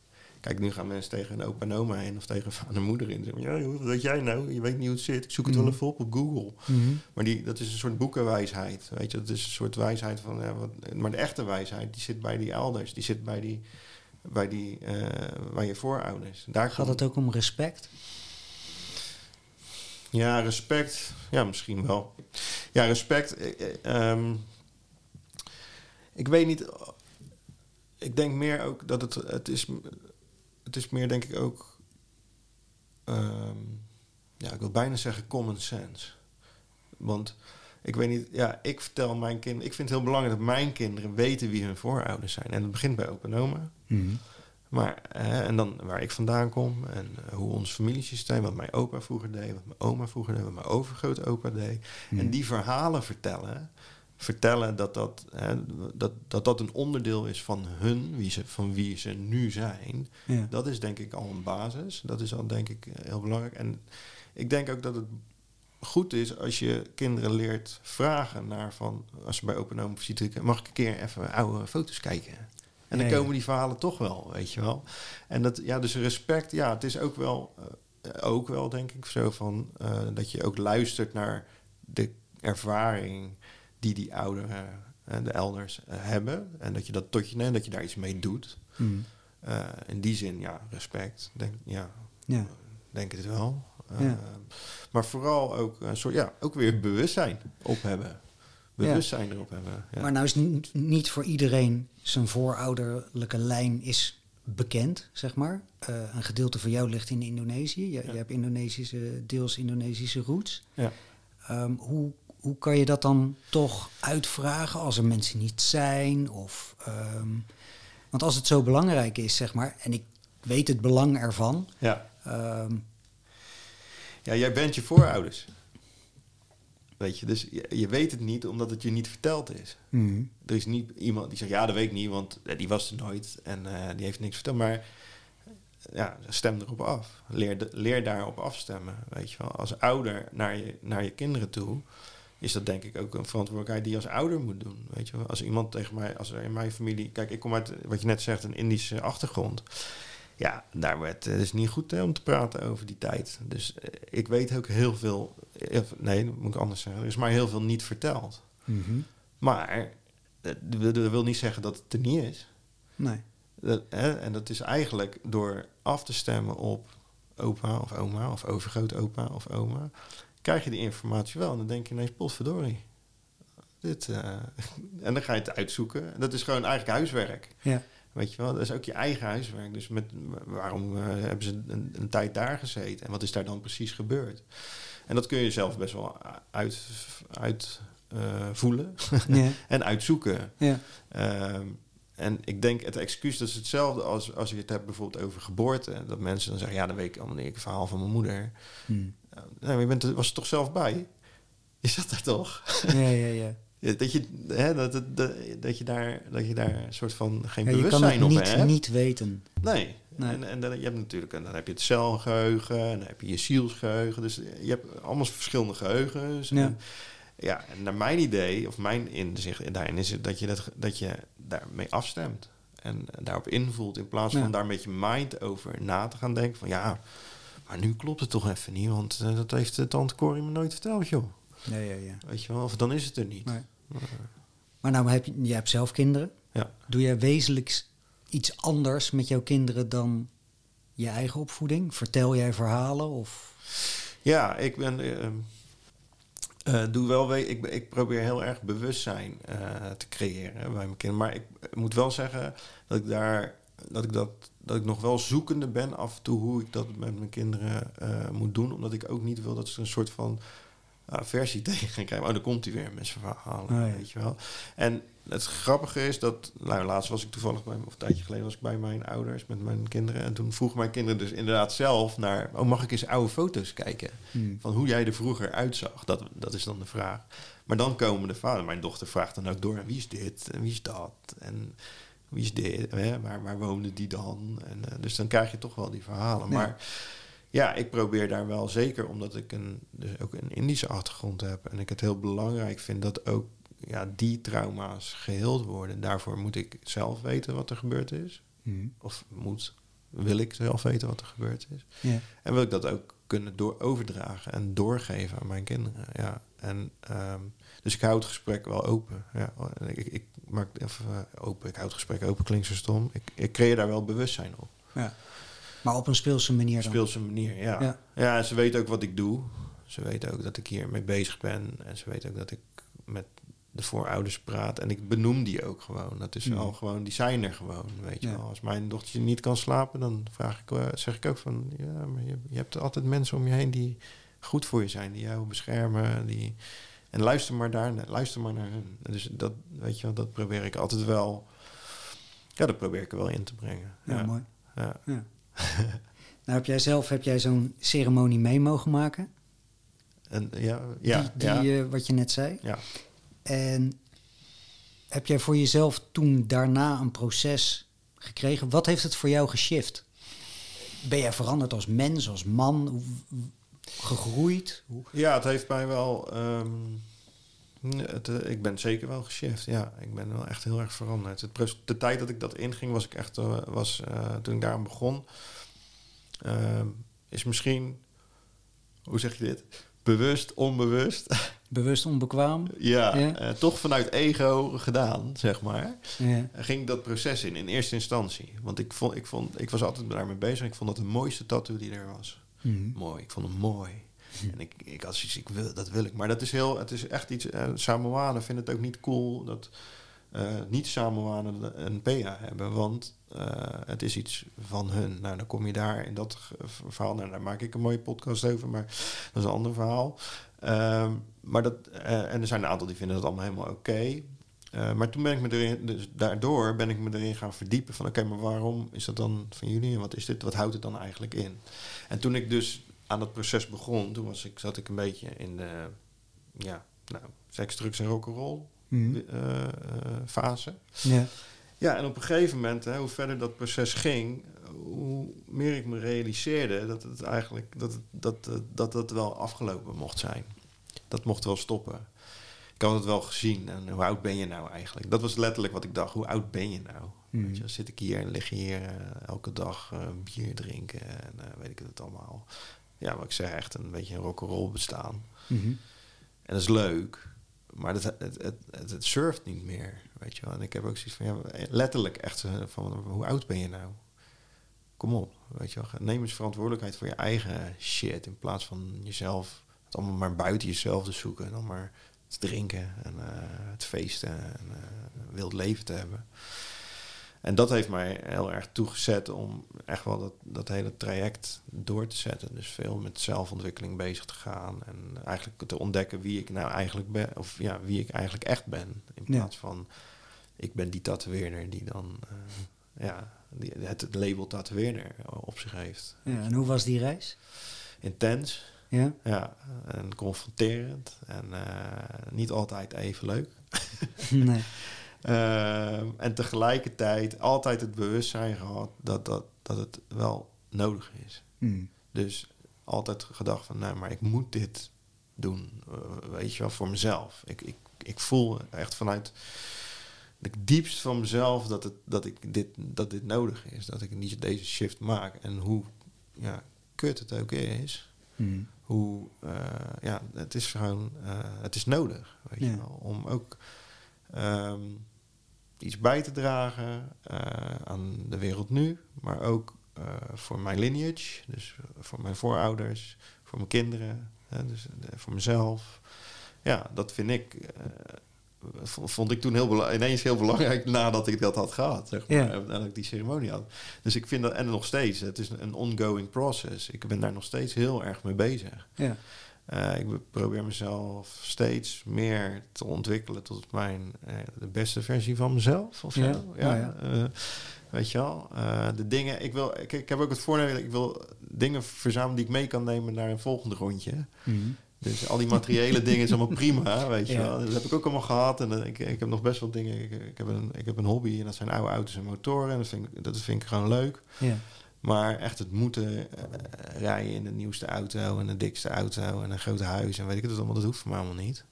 Kijk, nu gaan mensen tegen een opa en oma in of tegen vader en moeder in. Zeggen, ja, wat weet jij nou? Je weet niet hoe het zit. Ik zoek het wel mhm. even op op Google. Mhm. Maar die, dat is een soort boekenwijsheid. Weet je, dat is een soort wijsheid van. Ja, wat, maar de echte wijsheid, die zit bij die elders. Die zit bij die bij, die, uh, bij je voorouders. Daar Gaat het ook om respect? Ja, respect. Ja, misschien wel. Ja, respect. Um, ik weet niet. Ik denk meer ook dat het. Het is, het is meer, denk ik ook. Um, ja, ik wil bijna zeggen common sense. Want ik weet niet, ja, ik vertel mijn kinderen. Ik vind het heel belangrijk dat mijn kinderen weten wie hun voorouders zijn. En dat begint bij opa en oma. Mhm. Maar, en dan waar ik vandaan kom en uh, hoe ons familiesysteem, wat mijn opa vroeger deed, wat mijn oma vroeger deed, wat mijn overgrootopa deed. Mhm. En die verhalen vertellen, vertellen dat dat, hè, dat, dat dat een onderdeel is van hun, wie ze, van wie ze nu zijn. Ja. Dat is denk ik al een basis. Dat is al denk ik heel belangrijk. En ik denk ook dat het goed is als je kinderen leert vragen naar van... als ze bij open oom ziet, mag ik een keer even oude foto's kijken? En dan komen die verhalen toch wel, weet je wel. En dat, ja, dus respect, ja, het is ook wel, uh, ook wel denk ik zo van... Uh, dat je ook luistert naar de ervaring die die ouderen en de elders hebben. En dat je dat tot je neemt, dat je daar iets mee doet. Mm. in die zin, ja, respect. Denk, ja, ja. denk het wel. Ja. Maar vooral ook een soort, ja, ook weer bewustzijn op hebben. Bewustzijn erop hebben. Ja. Maar nou is niet voor iedereen zijn voorouderlijke lijn is bekend, zeg maar. Uh, een gedeelte van jou ligt in Indonesië. Je, je hebt Indonesische, deels Indonesische roots. Ja. Um, hoe, hoe kan je dat dan toch uitvragen als er mensen niet zijn? Of, um, want als het zo belangrijk is, zeg maar, en ik weet het belang ervan. Ja. Um, ja, jij bent je voorouders. Weet je, dus je, weet het niet omdat het je niet verteld is. Mhm. Er is niet iemand die zegt, ja, dat weet ik niet, want eh, die was er nooit en uh, die heeft niks verteld. Maar ja, stem erop af. Leer, de, leer daarop afstemmen, weet je wel. Als ouder naar je, naar je kinderen toe is dat denk ik ook een verantwoordelijkheid die je als ouder moet doen. Weet je wel. Als iemand tegen mij, als er in mijn familie... Kijk, ik kom uit, wat je net zegt, een Indische achtergrond. Ja, daar werd het is niet goed hè, om te praten over die tijd. Dus eh, ik weet ook heel veel. Eh, nee, dat moet ik anders zeggen. Er is maar heel veel niet verteld. Mhm. Maar dat, dat wil niet zeggen dat het er niet is. Nee. Dat, hè, en dat is eigenlijk door af te stemmen op opa of oma of overgrootopa of oma, krijg je die informatie wel. En dan denk je ineens, potverdorie. Dit, uh, en dan ga je het uitzoeken. Dat is gewoon eigenlijk huiswerk. Ja. Weet je wel, dat is ook je eigen huiswerk. Dus met, waarom uh, hebben ze een, een, tijd daar gezeten? En wat is daar dan precies gebeurd? En dat kun je zelf best wel uit, uit uh, voelen ja. en uitzoeken. Ja. Uh, en ik denk, het excuus dat is hetzelfde als als je het hebt bijvoorbeeld over geboorte. Dat mensen dan zeggen, ja, dan weet ik allemaal niet, ik verhaal van mijn moeder. Hmm. Nou, je bent was er toch zelf bij? Je zat daar toch? Ja, ja, ja. Dat je, hè, dat, dat, dat, je daar, dat je daar een soort van geen ja, bewustzijn op hebt. Je kan niet weten. Nee. nee. En, en dan, je hebt natuurlijk, en dan heb je het celgeheugen, en dan heb je je zielsgeheugen. Dus je hebt allemaal verschillende geheugens. Ja. En, ja, en naar mijn idee, of mijn inzicht daarin is het dat je, dat, dat je daarmee afstemt. En daarop invoelt, in plaats van daar met je mind over na te gaan denken van ja, maar nu klopt het toch even niet, want uh, dat heeft de tante Corrie me nooit verteld, joh. Ja, ja, ja. Weet je wel, of dan is het er niet. Nee. Maar nou heb je, je hebt zelf kinderen. Ja. Doe jij wezenlijk iets anders met jouw kinderen dan je eigen opvoeding? Vertel jij verhalen of... Ja, ik ben... Uh, doe wel, ik, ik probeer heel erg bewustzijn uh, te creëren bij mijn kinderen. Maar ik, moet wel zeggen dat ik daar dat ik dat dat ik nog wel zoekende ben af en toe hoe ik dat met mijn kinderen uh, moet doen. Omdat ik ook niet wil dat ze een soort van versie tegen gaan krijgen. Oh, dan komt hij weer met zijn verhalen, oh, weet je wel. En het grappige is dat, nou, laatst was ik toevallig bij, of een tijdje geleden was ik bij mijn ouders met mijn kinderen. En toen vroegen mijn kinderen dus inderdaad zelf naar, oh, mag ik eens oude foto's kijken? Hmm. Van hoe jij er vroeger uitzag. Dat, dat is dan de vraag. Maar dan komen de vader, mijn dochter vraagt dan ook door, wie is dit en wie is dat? En wie is dit? Hè? Waar, waar woonde die dan? En, uh, dus dan krijg je toch wel die verhalen. Maar ja, ik probeer daar wel zeker, omdat ik een, dus ook een Indische achtergrond heb. En ik het heel belangrijk vind dat ook ja, die trauma's geheeld worden. Daarvoor moet ik zelf weten wat er gebeurd is. Mhm. Of moet, wil ik zelf weten wat er gebeurd is. En wil ik dat ook kunnen door overdragen en doorgeven aan mijn kinderen. Ja. En, um, dus ik hou het gesprek wel open. Ja. Ik, ik maak even uh, open. Ik hou het gesprek open, klinkt zo stom. Ik, ik creëer daar wel bewustzijn op. Ja. Maar op een speelse manier dan? Speelse manier, ja. ja. Ze weten ook wat ik doe. Ze weten ook dat ik hier mee bezig ben. En ze weten ook dat ik met de voorouders praat. En ik benoem die ook gewoon. Dat is wel gewoon, die zijn er gewoon, weet je wel. Als mijn dochtertje niet kan slapen, dan vraag ik, uh, zeg ik ook van... Ja, maar je, je hebt altijd mensen om je heen die goed voor je zijn. Die jou beschermen, die... En luister maar daar, luister maar naar hen. Dus dat, weet je wel, dat probeer ik altijd wel... Ja, dat probeer ik er wel in te brengen. Ja, mooi. Ja. ja. nou, heb jij zelf heb jij zo'n ceremonie mee mogen maken? En, ja, ja, die, die uh, wat je net zei. Ja. En heb jij voor jezelf toen daarna een proces gekregen? Wat heeft het voor jou geshift? Ben jij veranderd als mens, als man? Gegroeid? Ja, het heeft mij wel. Um, het, uh, ik ben zeker wel geshift. Ja, ik ben wel echt heel erg veranderd. Het, de tijd dat ik dat inging, was ik echt. Uh, was, uh, toen ik daar begon. Ehm, is misschien. Hoe zeg je dit? Bewust, onbewust. bewust onbekwaam. Ja, ja. Toch vanuit ego gedaan, zeg maar. Ja. Ging dat proces in, in eerste instantie. Want ik, vond, ik, vond, ik was altijd daarmee bezig. Ik vond dat de mooiste tattoo die er was. Mm Mooi, ik vond hem mooi. Mhm. En ik, ik had zoiets, ik wil, dat wil ik. Maar dat is heel, het is echt iets. Uh, Samoanen vinden het ook niet cool dat uh, niet Samoanen een PA hebben, want uh, het is iets van hun. Nou, dan kom je daar in dat verhaal. Nou, daar maak ik een mooie podcast over, maar dat is een ander verhaal. Uh, maar dat, uh, en er zijn een aantal die vinden dat allemaal helemaal oké. Okay. Uh, maar toen ben ik me erin, dus daardoor ben ik me erin gaan verdiepen van oké, maar waarom is dat dan van jullie en wat is dit, wat houdt het dan eigenlijk in? En toen ik dus aan dat proces begon, toen was ik, zat ik een beetje in de ja, nou, seks, drugs en rock'n'roll mm. uh, fase. Ja. Ja, en op een gegeven moment, hè, hoe verder dat proces ging, hoe meer ik me realiseerde dat het eigenlijk dat het, dat, dat, dat wel afgelopen mocht zijn dat mocht wel stoppen. Ik had het wel gezien. En hoe oud ben je nou eigenlijk? Dat was letterlijk wat ik dacht. Hoe oud ben je nou? Hmm. Weet je, zit ik hier en lig hier uh, elke dag uh, bier drinken en uh, weet ik het allemaal. Ja, wat ik zeg, echt een beetje een rock'n'roll bestaan. Mm -hmm. En dat is leuk, maar het, het, het, het, het surft niet meer, weet je wel. En ik heb ook zoiets van, ja, letterlijk echt van, hoe oud ben je nou? Kom op, weet je wel. Neem eens verantwoordelijkheid voor je eigen shit in plaats van jezelf allemaal maar buiten jezelf te zoeken. En dan maar te drinken en het feesten en uh, wild leven te hebben. En dat heeft mij heel erg toegezet om echt wel dat, dat hele traject door te zetten. Dus veel met zelfontwikkeling bezig te gaan. En eigenlijk te ontdekken wie ik nou eigenlijk ben. Of ja, wie ik eigenlijk echt ben. In plaats van ik ben die tatoeëerder die dan uh, ja, die, het label tatoeëerder op zich heeft. Ja, en hoe was die reis? Intens. Ja? Ja, en confronterend en uh, niet altijd even leuk. nee. uh, en tegelijkertijd altijd het bewustzijn gehad dat, dat, dat het wel nodig is. Mm. Dus altijd gedacht van, nou, maar ik moet dit doen. Uh, weet je wel, voor mezelf. Ik, ik, ik voel echt vanuit het diepst van mezelf dat, het, dat, ik dit, dat dit nodig is. Dat ik niet deze shift maak. En hoe ja, kut het ook is. Mm hoe, uh, ja, het is gewoon, uh, het is nodig, weet je wel, om ook um, iets bij te dragen uh, aan de wereld nu, maar ook voor mijn lineage, dus voor mijn voorouders, voor mijn kinderen, dus voor mezelf. Ja, dat vind ik vond ik toen heel ineens heel belangrijk nadat ik dat had gehad. Zeg maar, En dat ik die ceremonie had. Dus ik vind dat, en nog steeds, het is een ongoing process. Ik ben daar nog steeds heel erg mee bezig. Ja. Uh, ik probeer mezelf steeds meer te ontwikkelen tot mijn uh, de beste versie van mezelf. Of zo. Ja, ja. ja. Uh, weet je wel, de dingen. Ik wil. Ik, ik, heb ook het voornemen. Ik wil dingen verzamelen die ik mee kan nemen naar een volgende rondje. Mm dus al die materiële dingen is allemaal prima, weet je wel. Dat heb ik ook allemaal gehad. En uh, ik, ik heb nog best wel dingen. Ik, ik, heb een, ik heb een hobby en dat zijn oude auto's en motoren. En dat vind ik, dat vind ik gewoon leuk. Ja. Maar echt het moeten uh, rijden in de nieuwste auto en de dikste auto en een groot huis en weet ik het allemaal, dat hoeft voor mij allemaal niet.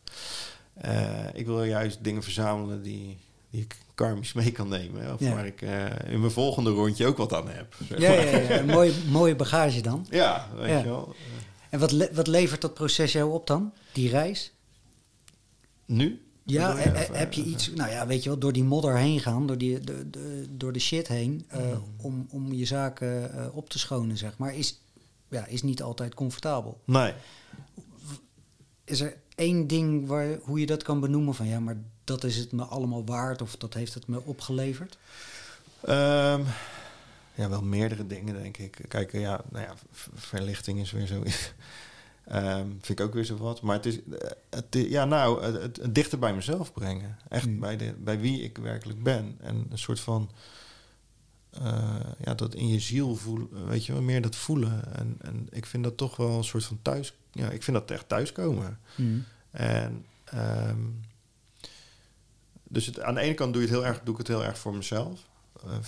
Uh, ik wil juist dingen verzamelen die, die ik karmisch mee kan nemen. Of waar ik in mijn volgende rondje ook wat aan heb. Ja, ja, ja, Een mooie, mooie bagage dan. Ja, weet je wel. En wat, wat levert dat proces jou op dan, die reis? Nu? Ja, heb je iets, nou ja, weet je wel, door die modder heen gaan, door, die, de, de, door de shit heen, uh, om, om je zaken uh, op te schonen, zeg maar, is, ja, is niet altijd comfortabel. Nee. Is er één ding waar, hoe je dat kan benoemen van, ja, maar dat is het me allemaal waard of dat heeft het me opgeleverd? Um, ja, wel meerdere dingen, denk ik. Kijk, ja, nou ja, verlichting is weer zo. um, vind ik ook weer zo wat. Maar het is, eh, het, ja, nou, het, dichter bij mezelf brengen. Echt hmm. bij, de, bij wie ik werkelijk ben. En een soort van, uh, ja, dat in je ziel voelen, weet je wel, meer dat voelen. En, en ik vind dat toch wel een soort van thuis, ja, ik vind dat echt thuiskomen. Mm. En, um, dus het, aan de ene kant doe, je het heel erg, doe ik het heel erg voor mezelf. Eh,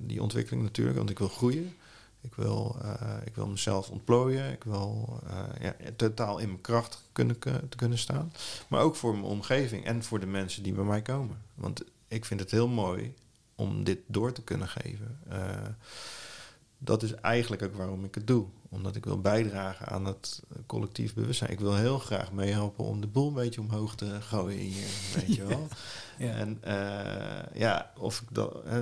die ontwikkeling natuurlijk, want ik wil groeien. Ik wil, uh, ik wil mezelf ontplooien. Ik wil ja, totaal in mijn kracht kunnen, te kunnen staan. Maar ook voor mijn omgeving en voor de mensen die bij mij komen. Want ik vind het heel mooi om dit door te kunnen geven. Dat is eigenlijk ook waarom ik het doe. Omdat ik wil bijdragen aan het collectief bewustzijn. Ik wil heel graag meehelpen om de boel een beetje omhoog te gooien hier. Weet je wel. ja. En uh, ja, of ik dat, uh,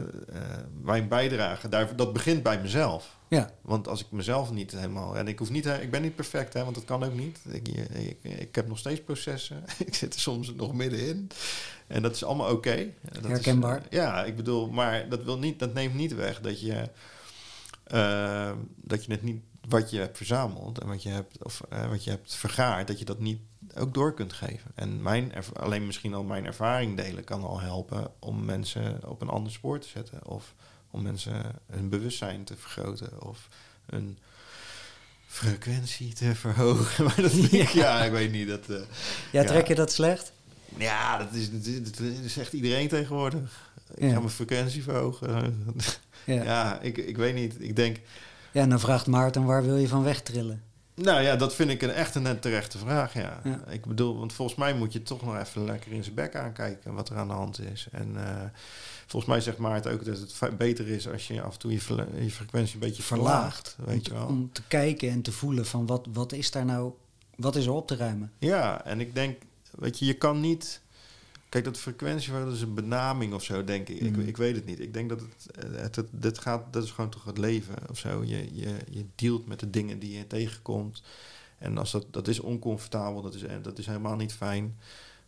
mijn bijdrage, daar, dat begint bij mezelf. Ja. Want als ik mezelf niet helemaal. En ik hoef niet, ik ben niet perfect, hè, want dat kan ook niet. Ik, ik, ik heb nog steeds processen. ik zit er soms nog middenin. En dat is allemaal oké. Okay. Herkenbaar. ja, ik bedoel, maar dat, wil niet, dat neemt niet weg dat je uh, dat je het niet wat je hebt verzameld en wat je hebt, of, uh, wat je hebt vergaard, dat je dat niet ook door kunt geven. En mijn alleen misschien al mijn ervaring delen kan al helpen om mensen op een ander spoor te zetten. Of om mensen hun bewustzijn te vergroten. Of een frequentie te verhogen. Maar dat ja. Ik, ja, ik weet niet. Dat, uh, ja, trek je dat slecht? Ja, dat is, dat is, zegt iedereen tegenwoordig. Ik ga mijn frequentie verhogen. Ja, ja ik, ik weet niet. Ik denk... Ja, en dan vraagt Maarten, waar wil je van wegtrillen? Nou ja, dat vind ik een echt een terechte vraag, ja. Ik bedoel, want volgens mij moet je toch nog even lekker in zijn bek aankijken wat er aan de hand is. En uh, volgens mij zegt Maarten ook dat het beter is als je af en toe je, je frequentie een beetje verlaagt. weet je wel. om te kijken en te voelen van wat, wat is daar nou, wat is er op te ruimen? Ja, en ik denk, weet je, je kan niet Kijk, dat frequentie, dat is een benaming of zo, denk ik. ik. Mhm. Ik weet het niet. Ik denk dat het, het, het, gaat, dat is gewoon toch het leven of zo. Je, je, je dealt met de dingen die je tegenkomt. En als dat, dat is oncomfortabel, dat is, dat is helemaal niet fijn.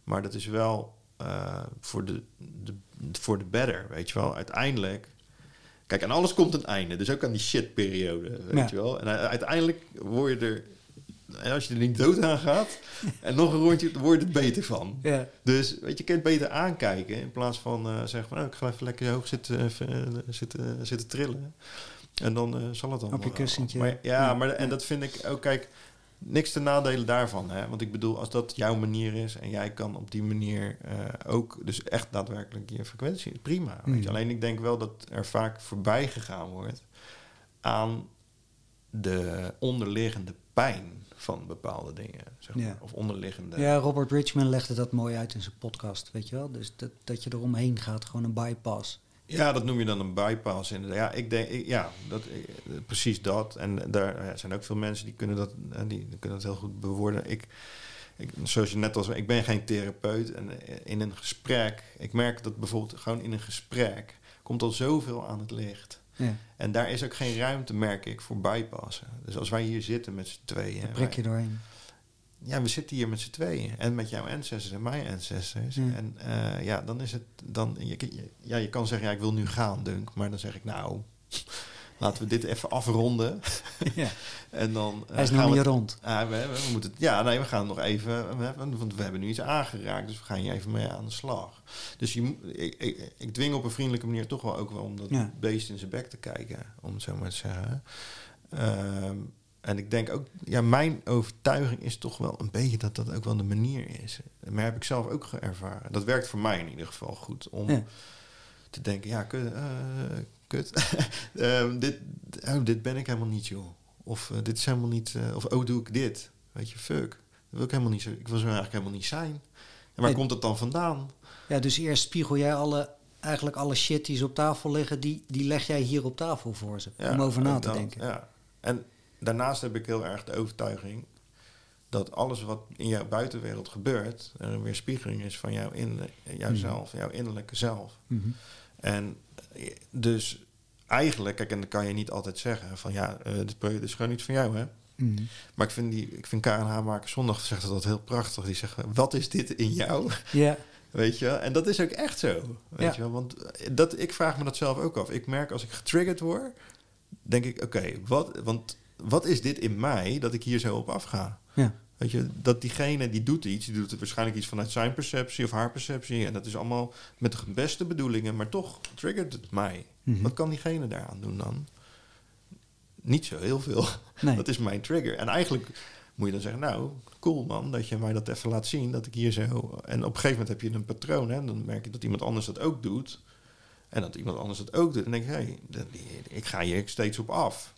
Maar dat is wel uh, voor, de, de, voor de better, weet je wel. Uiteindelijk Kijk, en alles komt een einde. Dus ook aan die shitperiode, weet je wel. En uiteindelijk word je er en als je er niet dood aan gaat en nog een rondje, wordt het beter van. Ja. Dus weet je, je kunt beter aankijken in plaats van uh, zeggen van, oh, ik ga even lekker hoog zitten, uh, zitten, zitten trillen. En dan uh, zal het dan. Op je kussentje. Maar, ja, maar en dat vind ik ook, kijk, niks te nadelen daarvan. Hè? Want ik bedoel, als dat jouw manier is en jij kan op die manier ook, dus echt daadwerkelijk je frequentie, prima. Weet je? Hmm. Alleen ik denk wel dat er vaak voorbij gegaan wordt aan de onderliggende pijn van bepaalde dingen. Zeg maar, Of onderliggende. Ja, Robert Richman legde dat mooi uit in zijn podcast, weet je wel. Dus dat, dat je eromheen gaat, gewoon een bypass. Ja, dat noem je dan een bypass. Inderdaad. Ja, ik denk, ja, dat, precies dat. En daar ja, zijn ook veel mensen die kunnen dat, die, kunnen dat heel goed bewoorden. Ik, ik, zoals je net al zei, ik ben geen therapeut. En eh, in een gesprek, ik merk dat bijvoorbeeld gewoon in een gesprek komt al zoveel aan het licht. Ja. En daar is ook geen ruimte, merk ik, voor bypassen. Dus als wij hier zitten met z'n tweeën... Dan prik je doorheen. Ja, we zitten hier met z'n tweeën. En met jouw ancestors en mijn ancestors. En uh, ja, dan is het... Dan, je, ja, je kan zeggen, ja, ik wil nu gaan, Dunk. Maar dan zeg ik, nou... Laten we dit even afronden. Ja. en dan, Hij is nog niet rond. Uh, we, we, moeten, ja, nee, we gaan nog even... We hebben, want we hebben nu iets aangeraakt, dus we gaan hier even mee aan de slag. Dus je, ik, ik, ik dwing op een vriendelijke manier toch wel ook wel om dat beest in zijn bek te kijken. Om het zo maar te zeggen. Ehm, en ik denk ook, ja, mijn overtuiging is toch wel een beetje dat dat ook wel de manier is. Maar heb ik zelf ook ervaren. Dat werkt voor mij in ieder geval goed. Om te denken, ja, kun, uh, kut. Ehm, dit, oh, dit ben ik helemaal niet, joh. Of uh, dit is helemaal niet... Uh, of oh, doe ik dit? Weet je, fuck. Dat wil ik helemaal niet zo... Ik wil zo eigenlijk helemaal niet zijn. En waar komt het dan vandaan? Ja, dus eerst spiegel jij alle... Eigenlijk alle shit die ze op tafel liggen... die, die leg jij hier op tafel voor ze. om over na te denken. Ja. En daarnaast heb ik heel erg de overtuiging... dat alles wat in jouw buitenwereld gebeurt... een weerspiegeling is van jouw in, jouzelf. Mm. Jouw innerlijke zelf. Mm -hmm. En dus eigenlijk, kijk, en dan kan je niet altijd zeggen van ja, uh, dit is gewoon niet van jou, hè. Mm. Maar ik vind, die, ik vind Karen Haamaker zondag zegt dat heel prachtig. Die zegt, wat is dit in jou? Ja. Weet je, en dat is ook echt zo. Weet je, want eh, dat, ik vraag me dat zelf ook af. Ik merk als ik getriggerd word, denk ik, oké, wat, want wat is dit in mij dat ik hier zo op afga? Ja. Weet je, dat diegene die doet iets, die doet het waarschijnlijk iets vanuit zijn perceptie of haar perceptie. En dat is allemaal met de beste bedoelingen, maar toch triggert het mij. Mhm. Wat kan diegene daaraan doen dan? Niet zo heel veel. Nee. Dat is mijn trigger. En eigenlijk moet je dan zeggen, nou, cool man, dat je mij dat even laat zien, dat ik hier zo... En op een gegeven moment heb je een patroon, hè, dan merk je dat iemand anders dat ook doet. En dat iemand anders dat ook doet. En denk je, hé, hey, ik ga hier steeds op af.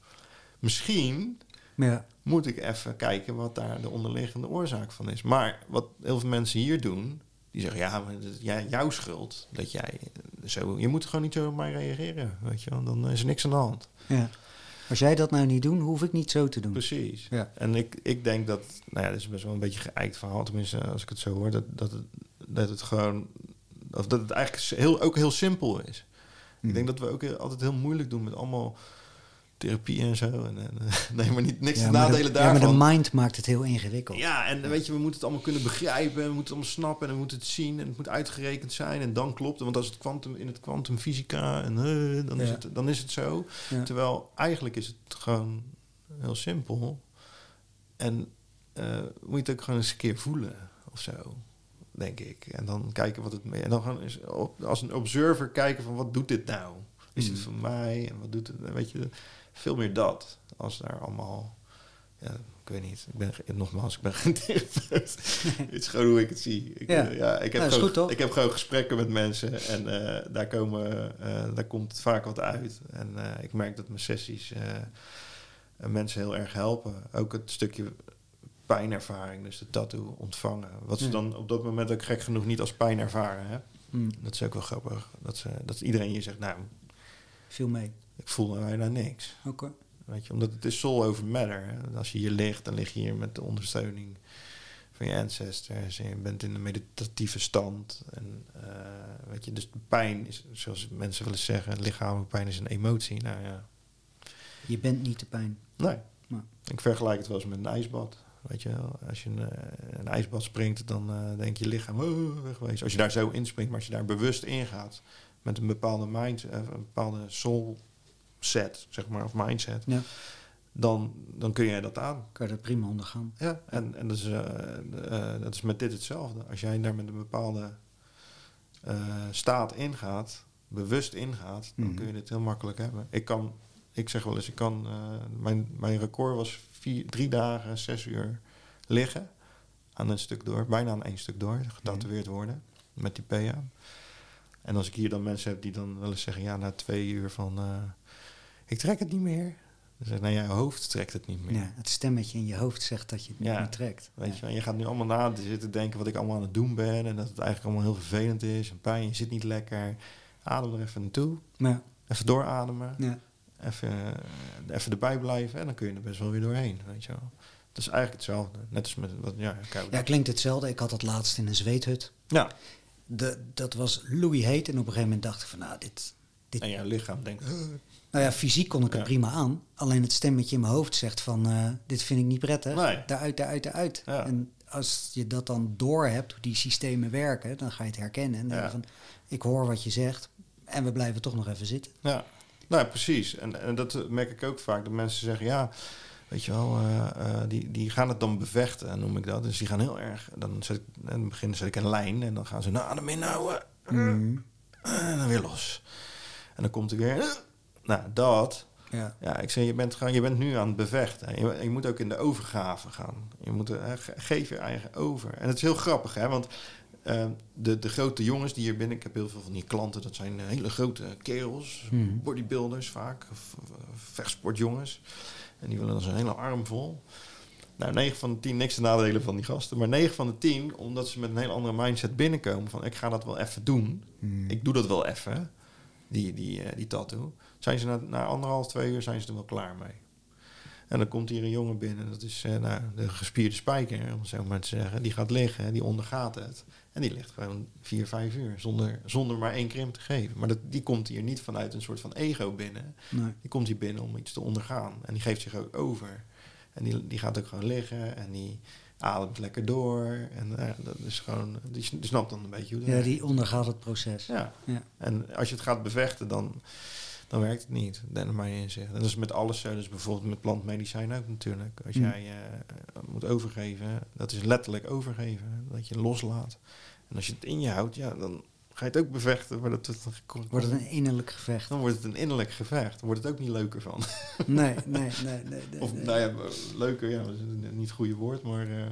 Misschien ja. moet ik even kijken wat daar de onderliggende oorzaak van is. Maar wat heel veel mensen hier doen, die zeggen, ja, maar het is jouw schuld dat jij zo... Je moet gewoon niet zo op mij reageren, weet je wel. Dan is er niks aan de hand. Ja. Als jij dat nou niet doet, hoef ik niet zo te doen. Precies. Ja. En ik, ik denk dat, nou ja, dit is best wel een beetje geëikt verhaal, tenminste als ik het zo hoor, dat, dat, het, dat het gewoon, of dat het eigenlijk heel, ook heel simpel is. Ik hmm. denk dat we ook altijd heel moeilijk doen met allemaal therapie en zo. En, en nee, maar niet, niks ja, nadelen daarvan. Ja, maar de mind maakt het heel ingewikkeld. Ja, en weet je, we moeten het allemaal kunnen begrijpen. We moeten het allemaal snappen en we moeten het zien. En het moet uitgerekend zijn. En dan klopt het. Want als het kwantum in het kwantumfysica en uh, dan, is het, dan is het zo. Terwijl eigenlijk is het gewoon heel simpel. En uh, moet je het ook gewoon eens een keer voelen of zo. Denk ik. En dan kijken wat het mee. En dan gaan eens als een observer kijken van wat doet dit nou? Is het mm. voor mij? En wat doet het? Weet je, veel meer dat. Als daar allemaal... Ja, ik weet niet. Ik ben nogmaals, ik ben geen therapeut. het is gewoon hoe ik het zie. Ik, ja. Eh, ik, heb gewoon, goed, ik heb gewoon gesprekken met mensen en uh, daar, komen, uh, daar komt vaak wat uit. En ik merk dat mijn sessies mensen heel erg helpen. Ook het stukje pijnervaring, dus de tattoo ontvangen. Wat ze dan op dat moment ook gek genoeg niet als pijn ervaren. Hè? Hmm. Dat is ook wel grappig. Dat, ze, dat iedereen je zegt, nou... Veel mee. Ik voel bijna niks. Oké. Weet je, omdat het is soul over matter. Hè? Als je hier ligt, dan lig je hier met de ondersteuning van je ancestors. En je bent in een meditatieve stand. En uh, weet je, dus de pijn is, zoals mensen willen zeggen, lichamelijke pijn is een emotie. Nou ja. Je bent niet de pijn. Nee. Maar. Ik vergelijk het wel eens met een ijsbad. Weet je, als je een, eh, een ijsbad springt, dan uh, denk je lichaam oh, wegwezen. Als je daar zo inspringt, maar als je daar bewust in gaat met een bepaalde mind, een bepaalde soul set, zeg maar, of mindset, ja. dan, dan kun jij dat aan. Kan je dat prima ondergaan. Ja, en, en dat, is, uh, uh, dat is met dit hetzelfde. Als jij daar met een bepaalde uh, staat ingaat, bewust ingaat, dan mm. kun je dit heel makkelijk hebben. Ik kan, ik zeg wel eens, ik kan, mijn, mijn record was vier, drie dagen, zes uur liggen aan een stuk door, bijna aan één stuk door, getatoeëerd worden met die PA. En als ik hier dan mensen heb die dan wel eens zeggen, ja, na twee uur van ik trek het niet meer. Dan zeg nou je hoofd trekt het niet meer. Ja, het stemmetje in je hoofd zegt dat je het niet meer trekt. Weet je, en je gaat nu allemaal na te zitten denken wat ik allemaal aan het doen ben. En dat het eigenlijk allemaal heel vervelend is. En pijn, je zit niet lekker. Adem er even naartoe. Ja. Even doorademen. Ja. Even, eh, even erbij blijven. En dan kun je er best wel weer doorheen. Weet je wel. Het is eigenlijk hetzelfde. Net als met wat, ja, ja, klinkt hetzelfde. Ik had dat laatst in een zweethut. Ja. De, dat was Louis Heet. En op een gegeven moment dacht ik van, nou, dit, dit... En jouw lichaam denkt... Nou ja, fysiek kon ik het prima aan. Alleen het stemmetje in mijn hoofd zegt van... Uh, dit vind ik niet prettig. Nee. Daaruit, daaruit, daaruit. Ja. En als je dat dan door hebt, hoe die systemen werken... dan ga je het herkennen. En dan Ja. van, ik hoor wat je zegt. En we blijven toch nog even zitten. Ja, nou ja, precies. En, en dat merk ik ook vaak. Dat mensen zeggen, ja, weet je wel, eh, eh, die, die gaan het dan bevechten, noem ik dat. Dus die gaan heel erg, dan zet ik, in het begin zet ik een lijn en dan gaan ze nou, adem inhouden. Mhm. En dan weer los. En dan komt er weer, eh. Nou, dat. Ja. Ja, ik zeg, je bent, gewoon, je bent nu aan het bevechten. Je, je moet ook in de overgave gaan. Je moet, eh, ge- geef je eigen over. En het is heel grappig, hè, want eh, de, de grote jongens die hier binnen, ik heb heel veel van die klanten, dat zijn eh, hele grote kerels, Mhm. bodybuilders vaak, vechtsportjongens. En die willen dan zo'n hele arm vol. Nou, 9 van de 10, niks te nadelen van die gasten. Maar 9 van de 10, omdat ze met een hele andere mindset binnenkomen. Van ik ga dat wel even doen. Mhm. Ik doe dat wel even, die, die, eh, die tattoo. Zijn ze na, na anderhalf, twee uur zijn ze er wel klaar mee. En dan komt hier een jongen binnen, dat is eh, nou, de gespierde spijker, om het zo maar te zeggen. Die gaat liggen, die ondergaat het. En die ligt gewoon vier, vijf uur zonder, zonder maar één krimp te geven. Maar dat, die komt hier niet vanuit een soort van ego binnen. Nee. Die komt hier binnen om iets te ondergaan. En die geeft zich ook over. En die, die gaat ook gewoon liggen en die ademt lekker door. En eh, dat is gewoon, die, die snapt dan een beetje hoe dat ja, die ondergaat het proces. Ja. Ja. En als je het gaat bevechten, dan, dan werkt het niet. Dat is mijn inzicht. En dat is met alles zo. Dus bijvoorbeeld met plantmedicijn ook natuurlijk. Als Mm. jij eh, moet overgeven, dat is letterlijk overgeven. Dat je loslaat. En als je het in je houdt, ja, dan ga je het ook bevechten. Maar dat, dat, Wordt het een innerlijk gevecht? dan wordt het een innerlijk gevecht. Dan wordt het ook niet leuker van. Nee, nee, nee, nee. nee, Of nou ja, leuker, ja, dat is niet het goede woord. Maar eh,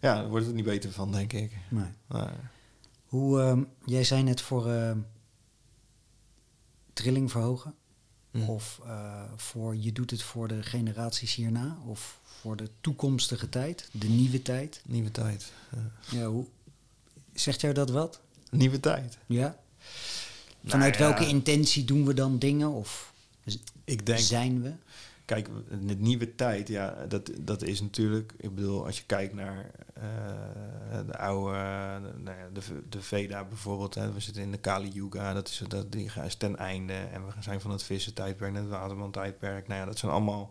ja, daar wordt het niet beter van, denk ik. Nee. Hoe, ehm, jij zei net voor ehm, trilling verhogen. hm. Of eh, voor je doet het voor de generaties hierna. Of voor de toekomstige tijd, de nieuwe tijd. Nieuwe tijd. Ja. Ja, hoe, zegt jou dat wat? Nieuwe tijd. Ja? Vanuit Nou ja. welke intentie doen we dan dingen? Of Ik denk, zijn we? kijk, de nieuwe tijd, ja, dat, dat is natuurlijk, ik bedoel, als je kijkt naar eh, de oude, eh, nou ja, de, de Veda bijvoorbeeld, hè, we zitten in de Kali Yuga, dat is, dat, die is ten einde. En we zijn van het vissen tijdperk naar het waterman tijdperk. Nou ja, dat zijn allemaal,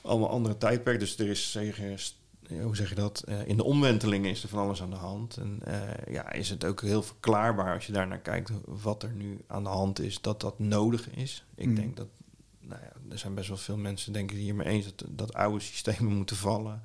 allemaal andere tijdperken. Dus er is zeker, hoe zeg je dat, Eh, in de omwentelingen is er van alles aan de hand. En eh, ja, is het ook heel verklaarbaar als je daar naar kijkt wat er nu aan de hand is, dat dat nodig is. Ik Mm. denk dat nou ja, er zijn best wel veel mensen denken het hiermee eens dat, dat oude systemen moeten vallen